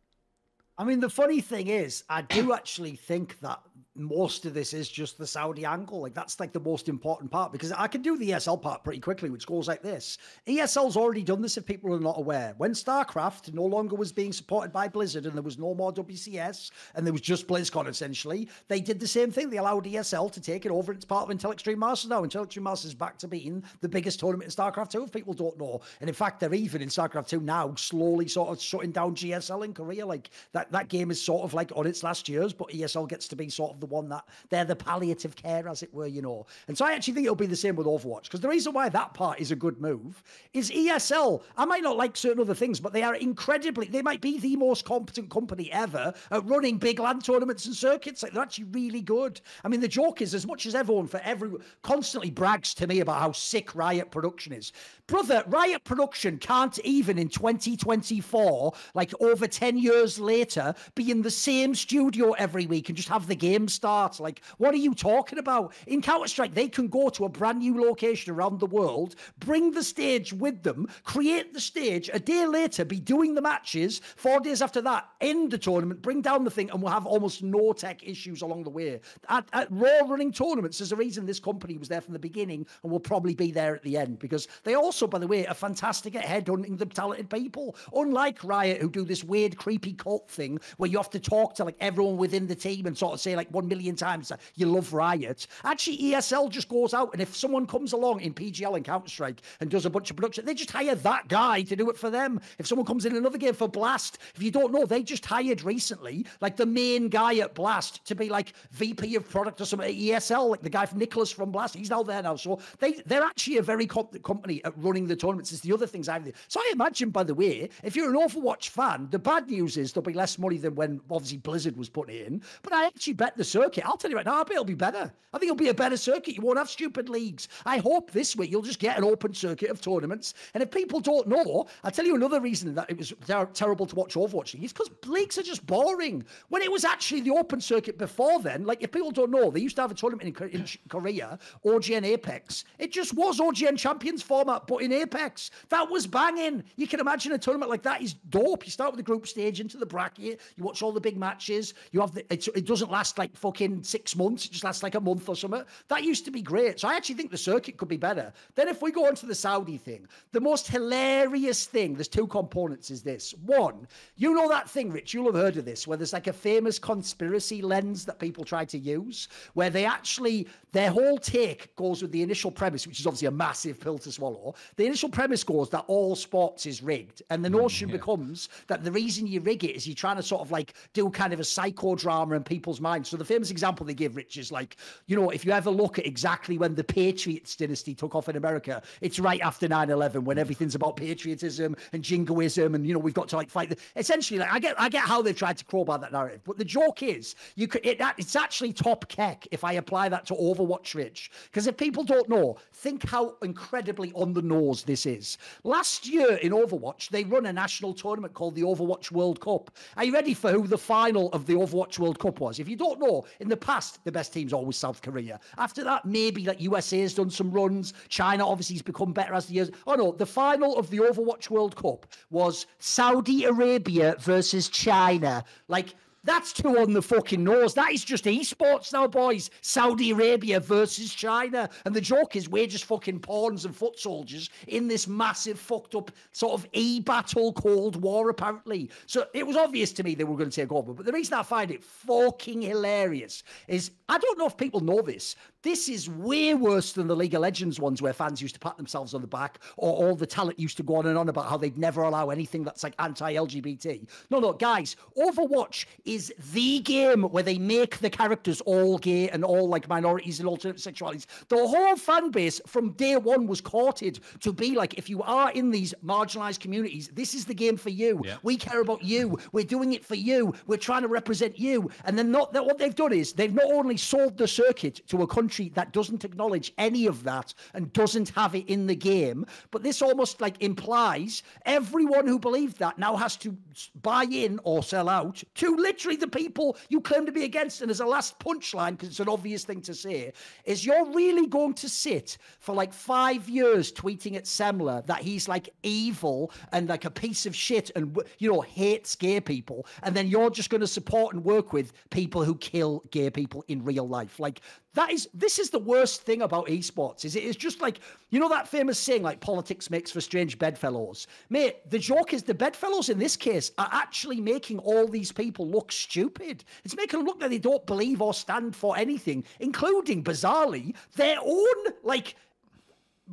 I mean, the funny thing is, I do actually think that most of this is just the Saudi angle. Like that's like the most important part because I can do the ESL part pretty quickly, which goes like this. ESL's already done this if people are not aware. When StarCraft no longer was being supported by Blizzard and there was no more WCS and there was just BlizzCon essentially, they did the same thing. They allowed ESL to take it over. It's part of Intel Extreme Masters now. Intel Extreme Masters is back to being the biggest tournament in StarCraft 2 if people don't know. And in fact, they're even in StarCraft 2 now slowly sort of shutting down GSL in Korea. Like that that, that game is sort of like on its last years, but ESL gets to be sort of the one that they're the palliative care, as it were, you know. And so I actually think it'll be the same with Overwatch because the reason why that part is a good move is ESL. I might not like certain other things, but they are incredibly, they might be the most competent company ever at running big LAN tournaments and circuits. Like they're actually really good. I mean, the joke is as much as everyone for every constantly brags to me about how sick Riot production is. Brother, Riot production can't even in 2024, like over 10 years later, be in the same studio every week and just have the game start. Like, what are you talking about? In Counter Strike, they can go to a brand new location around the world, bring the stage with them, create the stage, a day later, be doing the matches, four days after that, end the tournament, bring down the thing, and we'll have almost no tech issues along the way. At, at Raw running tournaments, there's a reason this company was there from the beginning and will probably be there at the end because they also, by the way, are fantastic at headhunting the talented people. Unlike Riot, who do this weird, creepy cult thing where you have to talk to like everyone within the team and sort of say like one million times that you love Riot. Actually, ESL just goes out and if someone comes along in PGL and Counter Strike and does a bunch of production, they just hire that guy to do it for them. If someone comes in another game for Blast, if you don't know, they just hired recently like the main guy at Blast to be like VP of product or something at ESL, like the guy from Nicholas from Blast. He's now there now, so they they're actually a very competent company at running the tournaments. It's the other things I've. So I imagine, by the way, if you're an Overwatch fan, the bad news is there'll be less money than when obviously Blizzard was putting in. But I actually bet the circuit. I'll tell you right now, I it'll be better. I think it'll be a better circuit. You won't have stupid leagues. I hope this week you'll just get an open circuit of tournaments. And if people don't know, I'll tell you another reason that it was ter- terrible to watch Overwatch League is because leagues are just boring. When it was actually the open circuit before then, like if people don't know, they used to have a tournament in, in Korea, OGN Apex. It just was OGN Champions format, but in Apex. That was banging. You can imagine a tournament like that is dope. You start with the group stage into the bracket, you watch all the big matches. You have the, it doesn't last like fucking six months, it just lasts like a month or something. That used to be great. So I actually think the circuit could be better. Then if we go on to the Saudi thing, the most hilarious thing, there's two components is this. One, you know that thing, Rich, you'll have heard of this, where there's like a famous conspiracy lens that people try to use, where they actually, their whole take goes with the initial premise, which is obviously a massive pill to swallow. The initial premise goes that all sports is rigged. And the mm, notion becomes that the reason you rig it is you're trying to sort of like do kind of a psychodrama in people's minds. So the famous example they give, Rich, is like, you know, if you ever look at exactly when the Patriots dynasty took off in America, it's right after 9-11 when everything's about patriotism and jingoism and, you know, we've got to like fight. The... Essentially, like, I get I get how they've tried to crowbar that narrative. But the joke is, you could it, it's actually top keck if I apply that to Overwatch, Rich. Because if people don't know, think how incredibly on the nose this is. Last year in Overwatch, they run a national tournament called the Overwatch World Cup. Are you ready for who the final of the Overwatch World Cup was? If you don't know, in the past, the best team's always South Korea. After that, maybe like USA has done some runs. China obviously has become better as the years. Oh no, the final of the Overwatch World Cup was Saudi Arabia versus China. Like, that's too on the fucking nose. That is just esports now, boys. Saudi Arabia versus China. And the joke is we're just fucking pawns and foot soldiers in this massive fucked up sort of e-battle Cold War, apparently. So it was obvious to me they were going to take over. But the reason I find it fucking hilarious is I don't know if people know this. This is way worse than the League of Legends ones where fans used to pat themselves on the back or all the talent used to go on and on about how they'd never allow anything that's like anti-LGBT. No, no, guys, Overwatch is the game where they make the characters all gay and all like minorities and alternate sexualities. The whole fan base from day one was courted to be like, if you are in these marginalized communities, this is the game for you. Yeah. We care about you. We're doing it for you. We're trying to represent you. And then not that what they've done is they've not only sold the circuit to a country that doesn't acknowledge any of that and doesn't have it in the game, but this almost like implies everyone who believed that now has to buy in or sell out to literally the people you claim to be against. And as a last punchline, because it's an obvious thing to say, is you're really going to sit for like five years tweeting at Semler that he's like evil and like a piece of shit and you know hates gay people, and then you're just going to support and work with people who kill gay people in real life. Like that is this is the worst thing about esports. Is it is just like you know that famous saying like politics makes for strange bedfellows, mate. The joke is the bedfellows in this case are actually making all these people look stupid. It's making them look like they don't believe or stand for anything, including bizarrely their own like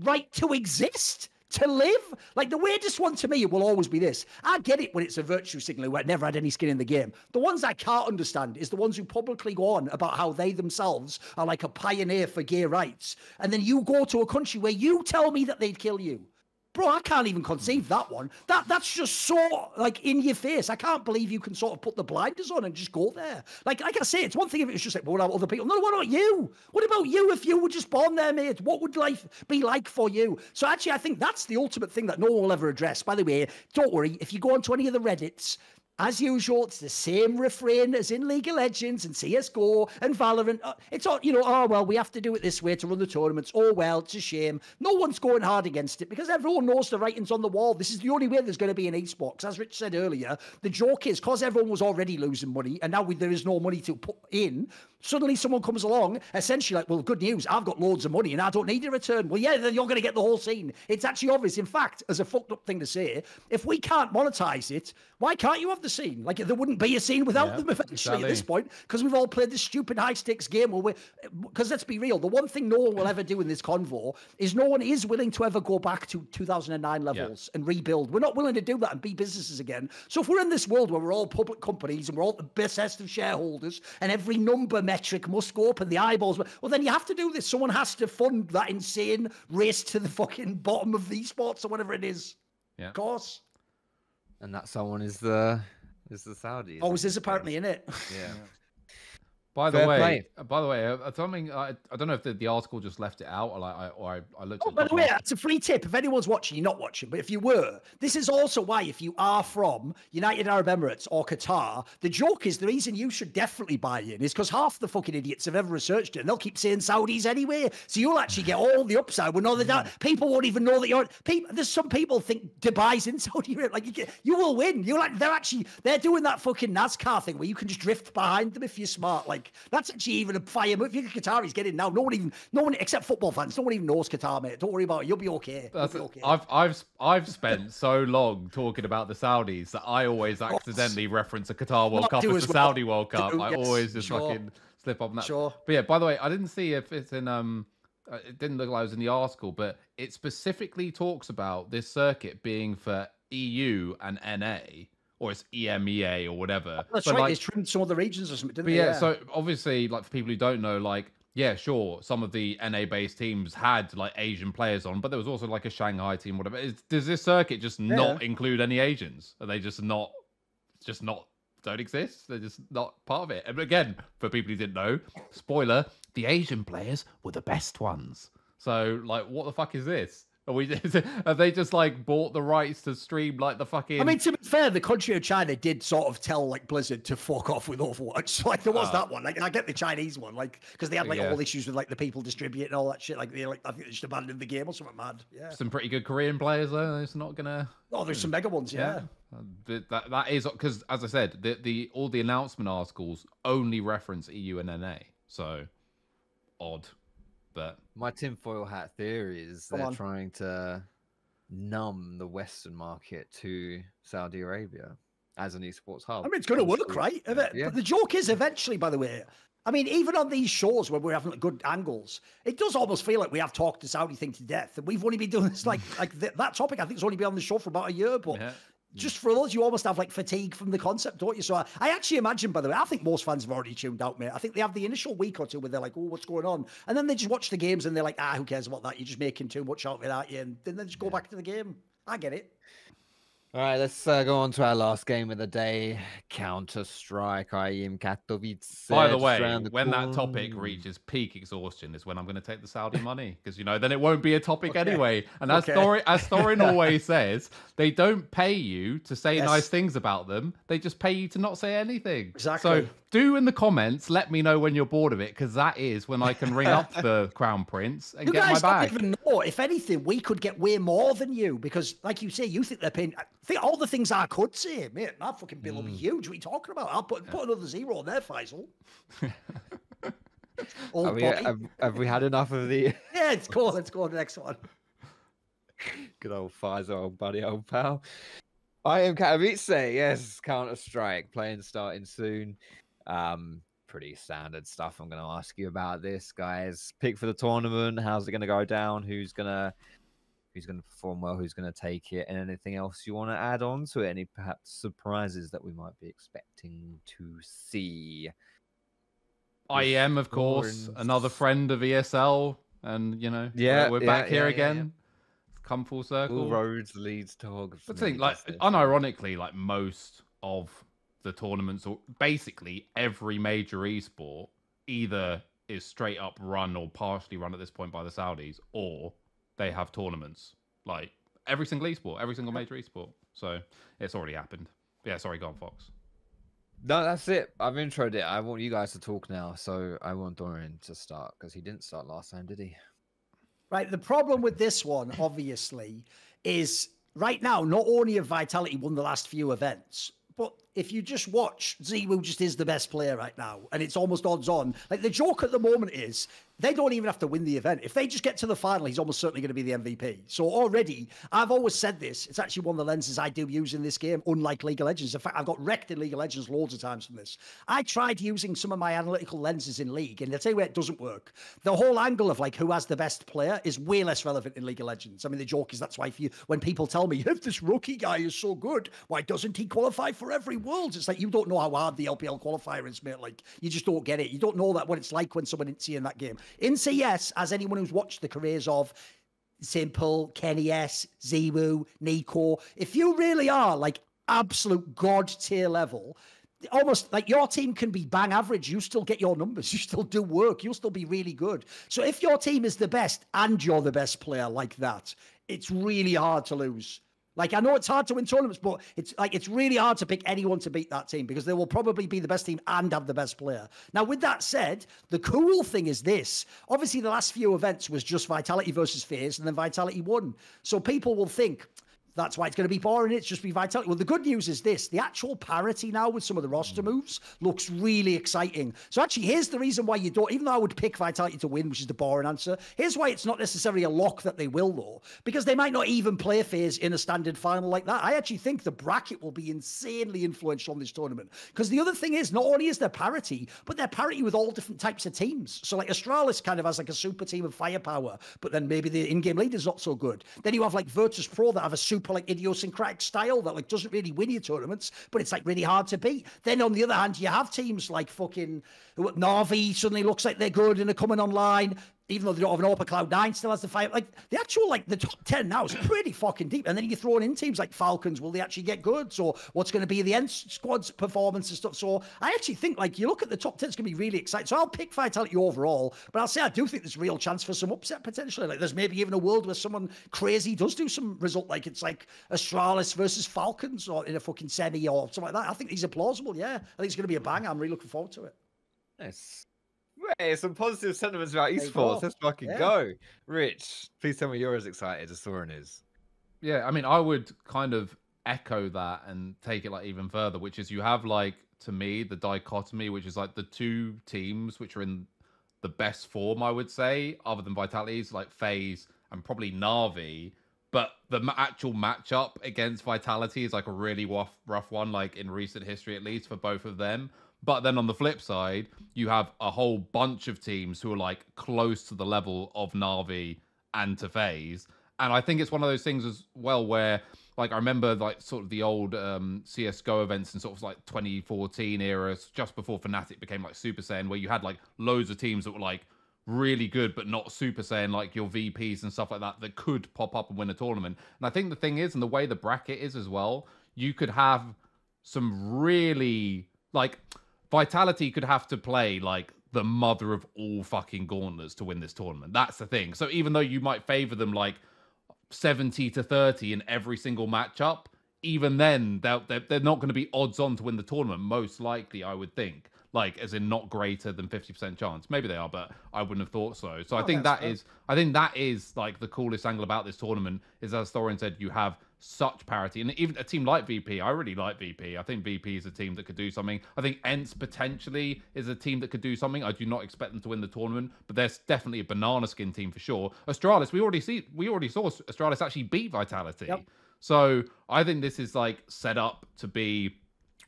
right to exist. To live, like the weirdest one to me will always be this. I get it when it's a virtue where it never had any skin in the game. The ones I can't understand is the ones who publicly go on about how they themselves are like a pioneer for gay rights, and then you go to a country where you tell me that they'd kill you. Bro, I can't even conceive that one. That that's just so like in your face. I can't believe you can sort of put the blinders on and just go there. Like like I say, it's one thing if it was just like, well, what about other people? No, what about you? What about you if you were just born there, mate? What would life be like for you? So actually, I think that's the ultimate thing that no one will ever address. By the way, don't worry. If you go onto any of the Reddits, as usual, it's the same refrain as in League of Legends and CSGO and Valorant. Uh, It's all, you know, oh, well, we have to do it this way to run the tournaments. Oh, well, it's a shame. No one's going hard against it because everyone knows the writing's on the wall. This is the only way there's going to be an esports. As Rich said earlier, the joke is because everyone was already losing money and now we, there is no money to put in, suddenly someone comes along, essentially like, well, good news, I've got loads of money and I don't need a return. Well, yeah, then you're going to get the whole scene. It's actually obvious. In fact, as a fucked up thing to say, if we can't monetize it, why can't you have the scene? Like, there wouldn't be a scene without Yeah, them eventually at this point because we've all played this stupid high stakes game. Where we, because let's be real, the one thing no one will ever do in this convo is no one is willing to ever go back to 2009 levels and rebuild. We're not willing to do that and be businesses again. So if we're in this world where we're all public companies and we're all the best of shareholders and every number metric must go up and the eyeballs, well, then you have to do this. Someone has to fund that insane race to the fucking bottom of the esports or whatever it is. Yeah. Of course. And that someone is the is the Saudi. Oh, is this apparently in it. Yeah. By the Fair way, play. uh, by the way, uh, something I, I don't know if the, the article just left it out or like I or I, I looked Oh, at. by the way, that's a free tip. If anyone's watching, you're not watching, but if you were, this is also why if you are from United Arab Emirates or Qatar, the joke is the reason you should definitely buy in is because half the fucking idiots have ever researched it and they'll keep saying Saudis anyway. So you'll actually get all the upside when all the down. People won't even know that you're. People, there's some people think Dubai's in Saudi Arabia. Like you, get, you will win. You're like they're actually they're doing that fucking NASCAR thing where you can just drift behind them if you're smart. Like that's actually even a fire move. If you're Qataris, get in now. No one even, no one except football fans, no one even knows Qatar, mate. Don't worry about it. You'll be okay. You'll be okay. I've I've I've spent so long talking about the Saudis that I always accidentally reference a Qatar World Cup as the well. Saudi World Cup. Do, I yes, always just sure. fucking slip up on that. Sure. But yeah, by the way, I didn't see if it's in um. uh, It didn't look like it was in the article, but it specifically talks about this circuit being for EU and NA, or it's EMEA or whatever. Oh, that's but right. like, they trimmed some of the regions or something, didn't but they? yeah, so obviously, like for people who don't know, like yeah, sure, some of the NA based teams had like Asian players on, but there was also like a Shanghai team, whatever. Is, does this circuit just not include any Asians? Are they just not, just not don't exist? They're just not part of it. And again, for people who didn't know, spoiler: the Asian players were the best ones. So like, what the fuck is this? Are we? [LAUGHS] Have they just like bought the rights to stream like the fucking? I mean, to be fair, the country of China did sort of tell like Blizzard to fuck off with Overwatch. So, [LAUGHS] like there was Ah. that one. Like I get the Chinese one, like because they had like Yeah. all issues with like the people distributing all that shit. Like they like I think they just abandoned the game or something mad. Yeah. some pretty good Korean players though. It's not gonna. Oh, there's some mega ones. Yeah. Uh, but that that is because, as I said, the the all the announcement articles only reference EU and NA, so odd. But My tinfoil hat theory is Come they're on. trying to numb the Western market to Saudi Arabia as an esports hub. I mean, it's going to work, right? Yeah. But the joke is, eventually, by the way, I mean, even on these shows where we're having good angles, it does almost feel like we have talked the Saudi thing to death, and we've only been doing this like [LAUGHS] like th- that topic. I think it's only been on the show for about a year, but. yeah, Just for us, you almost have like fatigue from the concept, don't you? So I, I actually imagine, by the way, I think most fans have already tuned out, mate. I think they have the initial week or two where they're like, "Oh, what's going on?" And then they just watch the games and they're like, "Ah, who cares about that? You're just making too much out of it, aren't you?" And then they just go back to the game. I get it. All right, let's uh, go on to our last game of the day Counter Strike. IEM Katowice. By the way, the when that topic reaches peak exhaustion is when I'm going to take the Saudi money because you know then it won't be a topic Okay. anyway. And as Okay. Thorin, as Thorin [LAUGHS] always says, they don't pay you to say Yes. nice things about them. They just pay you to not say anything. Exactly. So do in the comments. Let me know when you're bored of it because that is when I can ring up the [LAUGHS] Crown Prince and You get my guys don't bag. even know. If anything, we could get way more than you because, like you say, you think they're paying. Think all the things I could say, mate, my fucking bill will Mm. be huge. What are you talking about? I'll put, put another zero on there, Faisal. [LAUGHS] Have we, have, have we had enough of the [LAUGHS] Yeah, it's cool. Let's go on to the next one. good old Pfizer, old buddy, old pal? IEM Katowice. Yes, Counter Strike playing starting soon. Um, pretty standard stuff. I'm going to ask you about this, guys. Pick for the tournament. How's it going to go down? Who's gonna who's going to perform well? Who's going to take it? And anything else you want to add on to it? Any perhaps surprises that we might be expecting to see? I am, of course, Thorin's- another friend of ESL, and you know, Yeah, we're yeah, back here yeah, yeah, yeah. again. Come full circle. All roads leads to Hog. But think like unironically, like most of the tournaments, or basically every major esport, either is straight up run or partially run at this point by the Saudis, or they have tournaments. Like every single esport, every single major esport. So it's already happened. Yeah, sorry, go on, Fox. No, that's it. I've introed it. I want you guys to talk now, so I want Thorin to start because he didn't start last time, did he? Right. The problem with this one, obviously, is right now, not only have Vitality won the last few events, but if you just watch, ZywOo just is the best player right now, and it's almost odds on. Like the joke at the moment is they don't even have to win the event. If they just get to the final, he's almost certainly going to be the MVP. So already, I've always said this. It's actually one of the lenses I do use in this game, unlike League of Legends. In fact, I've got wrecked in League of Legends loads of times from this. I tried using some of my analytical lenses in League, and I'll tell you where it doesn't work. The whole angle of like who has the best player is way less relevant in League of Legends. I mean, the joke is that's why if you when people tell me [LAUGHS] if this rookie guy is so good, why doesn't he qualify for every world? It's like you don't know how hard the LPL qualifier is, mate. Like you just don't get it. You don't know that what it's like when someone didn't see in that game. In CS, as anyone who's watched the careers of s1mple, Kenny S, ZywOo, NiKo. If you really are like absolute god tier level, almost like your team can be bang average. You still get your numbers. [LAUGHS] You still do work. You'll still be really good. So if your team is the best and you're the best player like that, it's really hard to lose. Like I know it's hard to win tournaments, but it's like it's really hard to pick anyone to beat that team because they will probably be the best team and have the best player. Now, with that said, the cool thing is this: obviously, the last few events was just Vitality versus FaZe, and then Vitality won. So people will think, that's why it's going to be boring. It's just be vitality. Well, the good news is this the actual parity now with some of the roster Hmm. moves looks really exciting. So, actually, here's the reason why you don't, even though I would pick vitality to win, which is the boring answer, here's why it's not necessarily a lock that they will, though, because they might not even play FaZe in a standard final like that. I actually think the bracket will be insanely influential on this tournament. Because the other thing is, not only is there parity, but they're parity with all different types of teams. So, like, Astralis kind of has like a super team of firepower, but then maybe the in game leader's not so good. Then you have like Virtus Pro that have a super like idiosyncratic style that like doesn't really win you tournaments, but it's like really hard to beat. Then on the other hand, you have teams like fucking Navi suddenly looks like they're good and are coming online. Even though they don't have an Open Cloud Nine, still has the fight. Like the actual like the top ten now is pretty fucking deep. And then you throw in teams like Falcons. Will they actually get good? So what's going to be the end squad's performance and stuff? So I actually think like you look at the top ten, it's going to be really exciting. So I'll pick Vitality overall, but I'll say I do think there's real chance for some upset potentially. Like there's maybe even a world where someone crazy does do some result, like it's like Astralis versus Falcons or in a fucking semi or something like that. I think these are plausible. Yeah, I think it's going to be a bang. I'm really looking forward to it. Nice. Hey, some positive sentiments about esports. Let's fucking Yeah. go. Rich, please tell me you're as excited as Thorin is. Yeah, I mean, I would kind of echo that and take it like even further, which is you have like to me the dichotomy, which is like the two teams which are in the best form, I would say, other than Vitality's like FaZe and probably Navi. But the actual matchup against Vitality is like a really rough, rough one, like in recent history at least for both of them. But then on the flip side, you have a whole bunch of teams who are like close to the level of Navi and to FaZe. And I think it's one of those things as well where like I remember like sort of the old um CS:GO events in sort of like 2014 era, just before Fnatic became like Super Saiyan, where you had like loads of teams that were like really good but not Super Saiyan, like your VPs and stuff like that, that could pop up and win a tournament. And I think the thing is, and the way the bracket is as well, you could have some really like Vitality could have to play like the mother of all fucking gauntlets to win this tournament. That's the thing. So even though you might favor them like 70 to 30 in every single matchup, even then they're, they're, they're not going to be odds on to win the tournament, most likely, I would think. Like, as in not greater than 50% chance. Maybe they are, but I wouldn't have thought so. So I Oh, think that's that is, I think that is like the coolest angle about this tournament is as Thorin said, you have such parity. And even a team like VP, I really like VP. I think VP is a team that could do something. I think ENCE potentially is a team that could do something. I do not expect them to win the tournament, but there's definitely a banana skin team for sure. Astralis, we already see we already saw Astralis actually beat Vitality. Yep. So I think this is like set up to be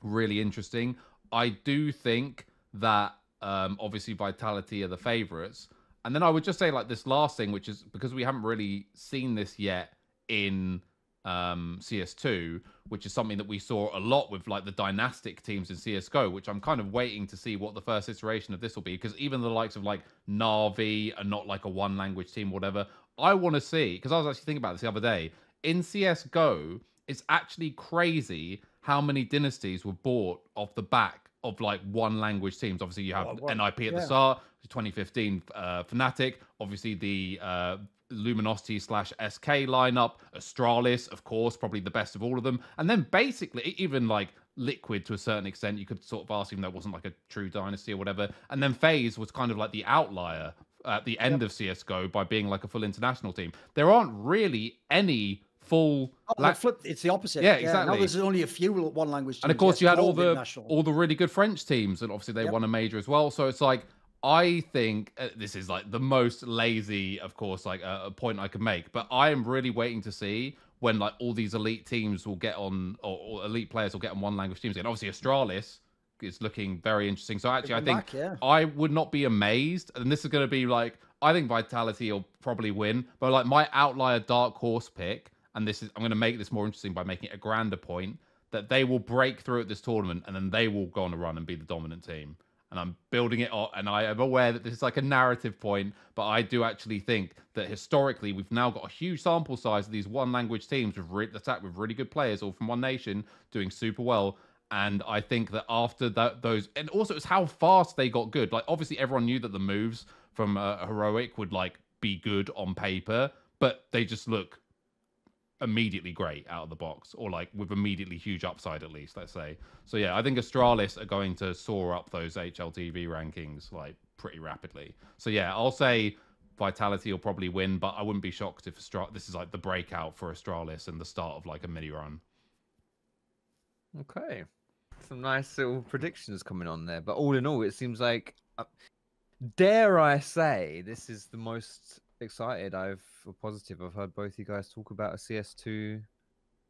really interesting. I do think that um, obviously Vitality are the favorites. And then I would just say like this last thing, which is because we haven't really seen this yet in um, CS2, which is something that we saw a lot with like the dynastic teams in CSGO, which I'm kind of waiting to see what the first iteration of this will be. Because even the likes of like Navi are not like a one language team, whatever. I want to see, because I was actually thinking about this the other day. In CSGO, it's actually crazy how many dynasties were bought off the back of like one language teams. Obviously, you have Oh, NIP at the start, 2015 uh, Fnatic, obviously the uh, Luminosity slash SK lineup, Astralis, of course, probably the best of all of them, and then basically even like Liquid to a certain extent, you could sort of ask, even though it wasn't like a true dynasty or whatever, and then FaZe was kind of like the outlier at the end of CS:GO by being like a full international team. There aren't really any full. Oh, la- flip, it's the opposite. Yeah, Now exactly. there's only a few one language. and of course yes, you had all the all the really good French teams, and obviously they Yep. won a major as well. So it's like I think uh, this is like the most lazy, of course, like uh, a point I can make. But I am really waiting to see when like all these elite teams will get on, or, or elite players will get on one language teams. And obviously Astralis is looking very interesting. So actually, I think yeah. I would not be amazed, and this is going to be like I think Vitality will probably win, but like my outlier dark horse pick, and this is I'm going to make this more interesting by making it a grander point that they will break through at this tournament, and then they will go on a run and be the dominant team. And I'm building it up, and I am aware that this is like a narrative point, but I do actually think that historically we've now got a huge sample size of these one language teams with re- attack with really good players, all from one nation, doing super well. And I think that after that, those, and also it's how fast they got good. Like, obviously, everyone knew that the moves from uh, Heroic would like be good on paper, but they just look immediately great out of the box, or like with immediately huge upside at least. Let's say. So yeah, I think Astralis are going to soar up those HLTV rankings like pretty rapidly. So yeah, I'll say Vitality will probably win, but I wouldn't be shocked if this is like the breakout for Astralis and the start of like a mini run. Okay, some nice little predictions coming on there. But all in all, it seems like, uh, dare I say, this is the most excited I've or positive I've heard both you guys talk about a CS2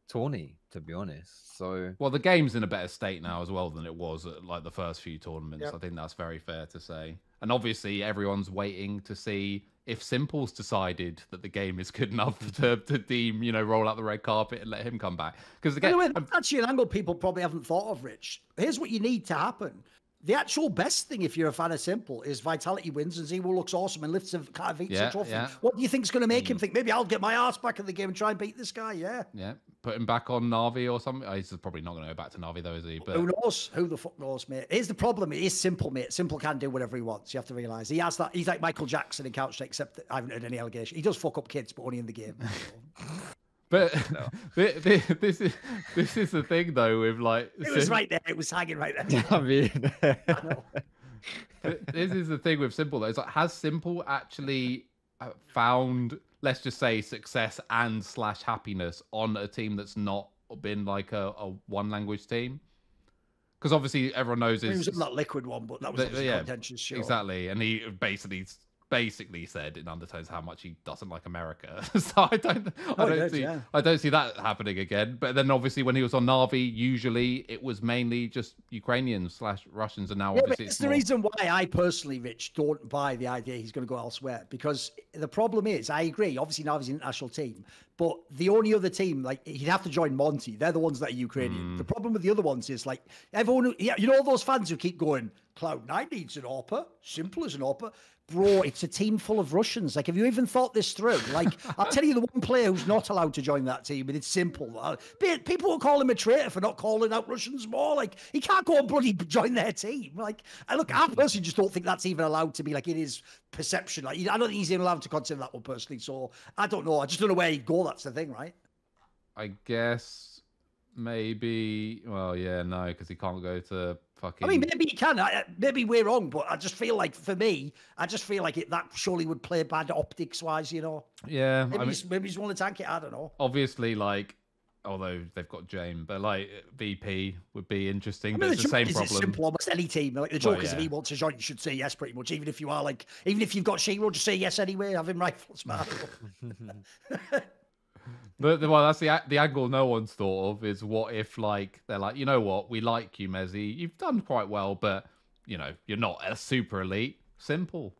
tourney. To be honest, so Well, the game's in a better state now as well than it was at like the first few tournaments. Yep. I think that's very fair to say. And obviously, everyone's waiting to see if s1mple's decided that the game is good [LAUGHS] enough to, to deem, you know, roll out the red carpet and let him come back. Because the game, way, that's actually an angle people probably haven't thought of, Rich. Here's what you need to happen. The actual best thing, if you're a fan of s1mple, is Vitality wins and ZywOo looks awesome and lifts a Katowice Yeah, trophy. yeah. What do you think is going to make him mm. think, maybe I'll get my ass back in the game and try and beat this guy? Yeah. yeah, put him back on Navi or something. Oh, he's probably not going to go back to Navi though, is he? But Who knows? Who the fuck knows, mate? Here's the problem. It is s1mple, mate. s1mple can do whatever he wants. You have to realise. He has that. He's like Michael Jackson in Strike, except I haven't heard any allegation. He does fuck up kids, but only in the game. [LAUGHS] but [LAUGHS] thi- this is this is the thing though with like it was Sim- right there. It was hanging right there. [LAUGHS] I mean, [LAUGHS] Th- this is the thing with s1mple though. It's like, has s1mple actually uh, found, let's just say, success and slash happiness on a team that's not been like a, a one language team? Because obviously everyone knows He was that liquid one, but that was The- yeah, contentious. Sure. exactly, and he basically basically said in undertones how much he doesn't like America. [LAUGHS] so I don't, I Oh, don't did, see, yeah. I don't see that happening again. But then obviously when he was on Navi, usually it was mainly just Ukrainians slash Russians, and now Yeah, obviously it's it's the more- reason why I personally, Rich, don't buy the idea he's going to go elsewhere. Because the problem is, I agree. Obviously, Navi's an international team, but the only other team, like he'd have to join Monte. They're the ones that are Ukrainian. Mm. The problem with the other ones is like everyone. Yeah, you know all those fans who keep going. Cloud Nine needs an AWPer. s1mple as an AWPer. Bro, it's a team full of Russians. Like, have you even thought this through? Like, I'll tell you the one player who's not allowed to join that team, and it's s1mple. Uh, People will call him a traitor for not calling out Russians more. Like, he can't go and bloody join their team. Like, look, I personally just don't think that's even allowed to be like in his perception. Like, I don't think he's even allowed to consider that one personally. So I don't know. I just don't know where he'd go. That's the thing, right? I guess maybe. Well, yeah, no, because he can't go to fucking. I mean, maybe he can. I, maybe we're wrong, but I just feel like for me, I just feel like it that surely would play bad optics wise. You know, yeah, maybe I mean, he's, maybe he's want to tank it. I don't know. obviously, like, although they've got Jame, but like VP would be interesting. I but mean, it's the same joke is it's problem. simple. Almost any team, like the Well, joke is, if he wants to join, you should say yes, pretty much. Even if you are like, even if you've got sh1ro, just say yes anyway. Have him rifles, man. [LAUGHS] But the- well, that's the the angle no one's thought of is what if like they're like, you know what, we like you, Mezzy. You've done quite well, but you know you're not a super elite. Simple.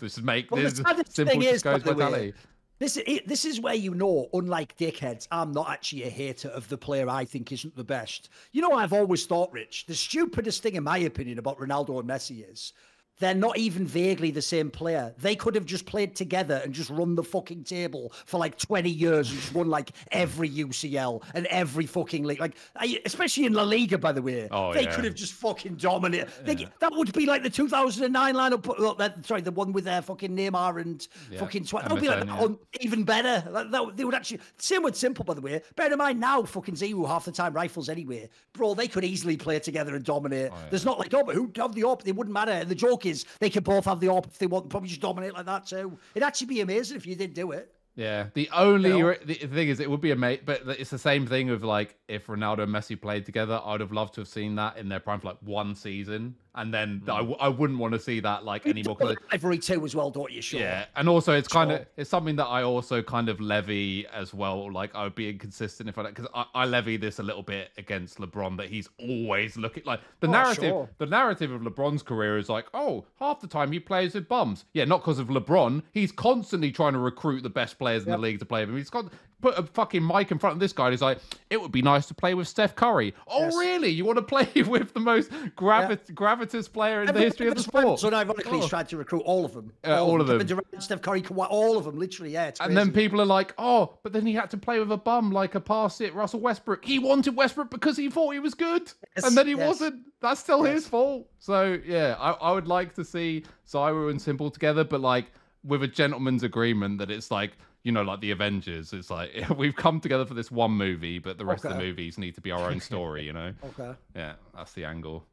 Just make Well, this simple. thing Just is, goes by. This is this is where you know, unlike dickheads, I'm not actually a hater of the player I think isn't the best. You know, I've always thought, Rich, the stupidest thing in my opinion about Ronaldo and Messi is they're not even vaguely the same player. They could have just played together and just run the fucking table for like 20 years and just won like every UCL and every fucking league. Like, especially in La Liga, by the way. Oh, they yeah. could have just fucking dominated. They- that would be like the 2009 lineup. Well, that, sorry, the one with their fucking Neymar and Yeah, fucking. That would be like yeah. on- even better. That, that- they would actually same with s1mple, by the way. Bear in mind now, fucking ZywOo half the time rifles anyway, bro. They could easily play together and dominate. Oh, yeah. There's not like oh, but who have the op? They wouldn't matter. And the joke is they could both have the op if they want. Probably just dominate like that too. It'd actually be amazing if you did do it. Yeah, the only know? re- the thing is, it would be a mate, but it's the same thing of like if Ronaldo and Messi played together. I'd have loved to have seen that in their prime for like one season, and then hmm. I, w- I wouldn't want to see that like anymore. it- Every two as well, don't you? Sure. Yeah, and also it's kind of it's something that I also kind of levy as well. Like I would be inconsistent if I because I, I levy this a little bit against LeBron that he's always looking like the Oh, narrative. sure. The narrative of LeBron's career is like, oh, half the time he plays with bums. Yeah, not because of LeBron. He's constantly trying to recruit the best players in Yep. the league to play with him. He's got put a fucking mic in front of this guy. And he's like, "It would be nice to play with Steph Curry." Oh, Yes. really? You want to play [LAUGHS] with the most gravit- gravitous player in the history of the sport? So ironically, he's Oh. tried to recruit all of them. Uh, all of them. Durant, Steph Curry, Kawhi, all of them, literally. Yeah, it's And then people are like, "Oh, but then he had to play with a bum like a pass it Russell Westbrook. He wanted Westbrook because he thought he was good, Yes, and then he yes. wasn't. That's still his fault." So yeah, I, I would like to see ZywOo and s1mple together, but like with a gentleman's agreement that it's like you know, like the Avengers. It's like [LAUGHS] we've come together for this one movie, but the rest of the movies need to be our own story. You know? [LAUGHS] Okay. Yeah, that's the angle.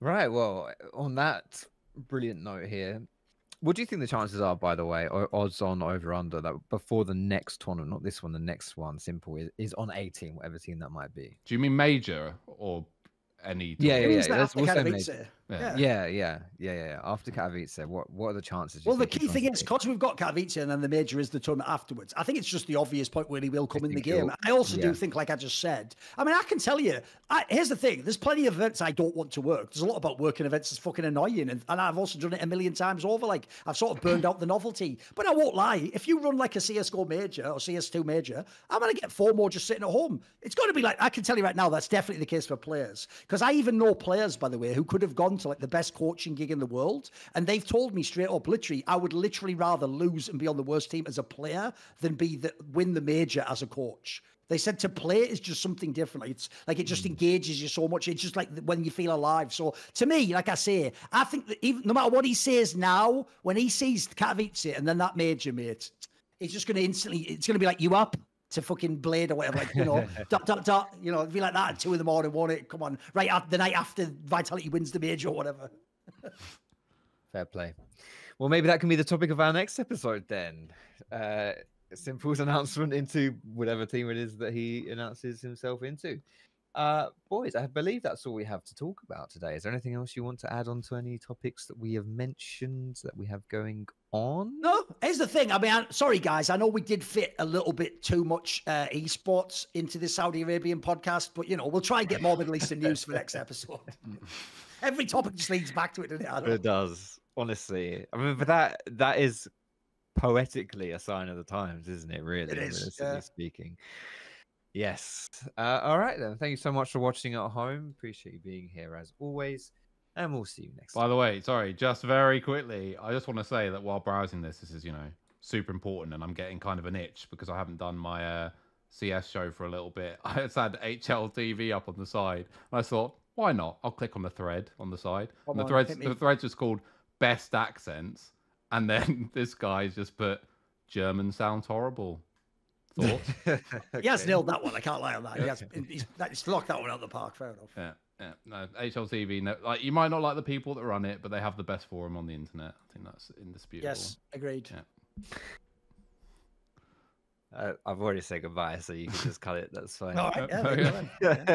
Right. Well, on that brilliant note here, what do you think the chances are, by the way, or odds on over under that before the next tournament, not this one, the next one, s1mple is, is on 18, whatever team that might be. Do you mean major or any? Yeah, yeah, Who's yeah. that Let's, we'll say Katowice? major. Yeah. Yeah. Yeah, yeah, yeah, yeah. After Katowice, what what are the chances? Well, the key thing is because we've got Katowice and then the major is the tournament afterwards. I think it's just the obvious point where he will come in the game. he'll- I also yeah. do think, like I just said, I mean, I can tell you. I, here's the thing: there's plenty of events I don't want to work. There's a lot about working events that's fucking annoying, and, and I've also done it a million times over. Like I've sort of burned out the novelty. But I won't lie: if you run like a CS:GO major or CS2 major, I'm gonna get four more just sitting at home. It's going to be like I can tell you right now that's definitely the case for players because I even know players, by the way, who could have gone to like the best coaching gig in the world, and they've told me straight up, literally, I would literally rather lose and be on the worst team as a player than be the win the major as a coach. They said to play is just something different. Like it's like it just hmm. engages you so much. It's just like when you feel alive. So to me, like I say, I think that even no matter what he says now, when he sees Katowice and then that major mate, he's just going to instantly. It's going to be like you up to fucking blade or whatever. Like you know, [LAUGHS] dot dot dot. You know, it'd be like that at two in the morning. Won't it? Come on, right after the night after Vitality wins the major or whatever. [LAUGHS] Fair play. Well, maybe that can be the topic of our next episode then. Uh, s1mple's [LAUGHS] announcement into whatever team it is that he announces himself into. Uh, boys, I believe that's all we have to talk about today. Is there anything else you want to add on to any topics that we have mentioned that we have going on? No, here's the thing. I mean, I, sorry guys, I know we did fit a little bit too much uh, esports into the Saudi Arabian podcast, but you know, we'll try and get more Middle Eastern news for next episode. [LAUGHS] Every topic just leads back to it, doesn't it? I don't know. It does, honestly. I mean, but that that is poetically a sign of the times, isn't it? Really, is, realistically yeah. speaking. Yes. Uh, all right then. Thank you so much for watching at home. Appreciate you being here as always, and we'll see you next By time. the way, sorry, just very quickly, I just want to say that while browsing this, this is, you know, super important and I'm getting kind of an itch because I haven't done my uh, CS show for a little bit. [LAUGHS] I just had HLTV up on the side. And I thought, why not? I'll click on the thread on the side. Come and the on, thread's, the thread's just called Best Accents. And [LAUGHS] then this guy's just put German sounds horrible. Thoughts? [LAUGHS] He has nailed that one. I can't lie on that. He has, he's, he's locked that one out of the park. Fair enough. yeah. Yeah, no, HLTV. No, like you might not like the people that run it, but they have the best forum on the internet. I think that's indisputable. Yes, agreed. Yeah. Uh, I've already said goodbye, so you can just cut it. That's fine. All right. Yeah, [LAUGHS] Okay.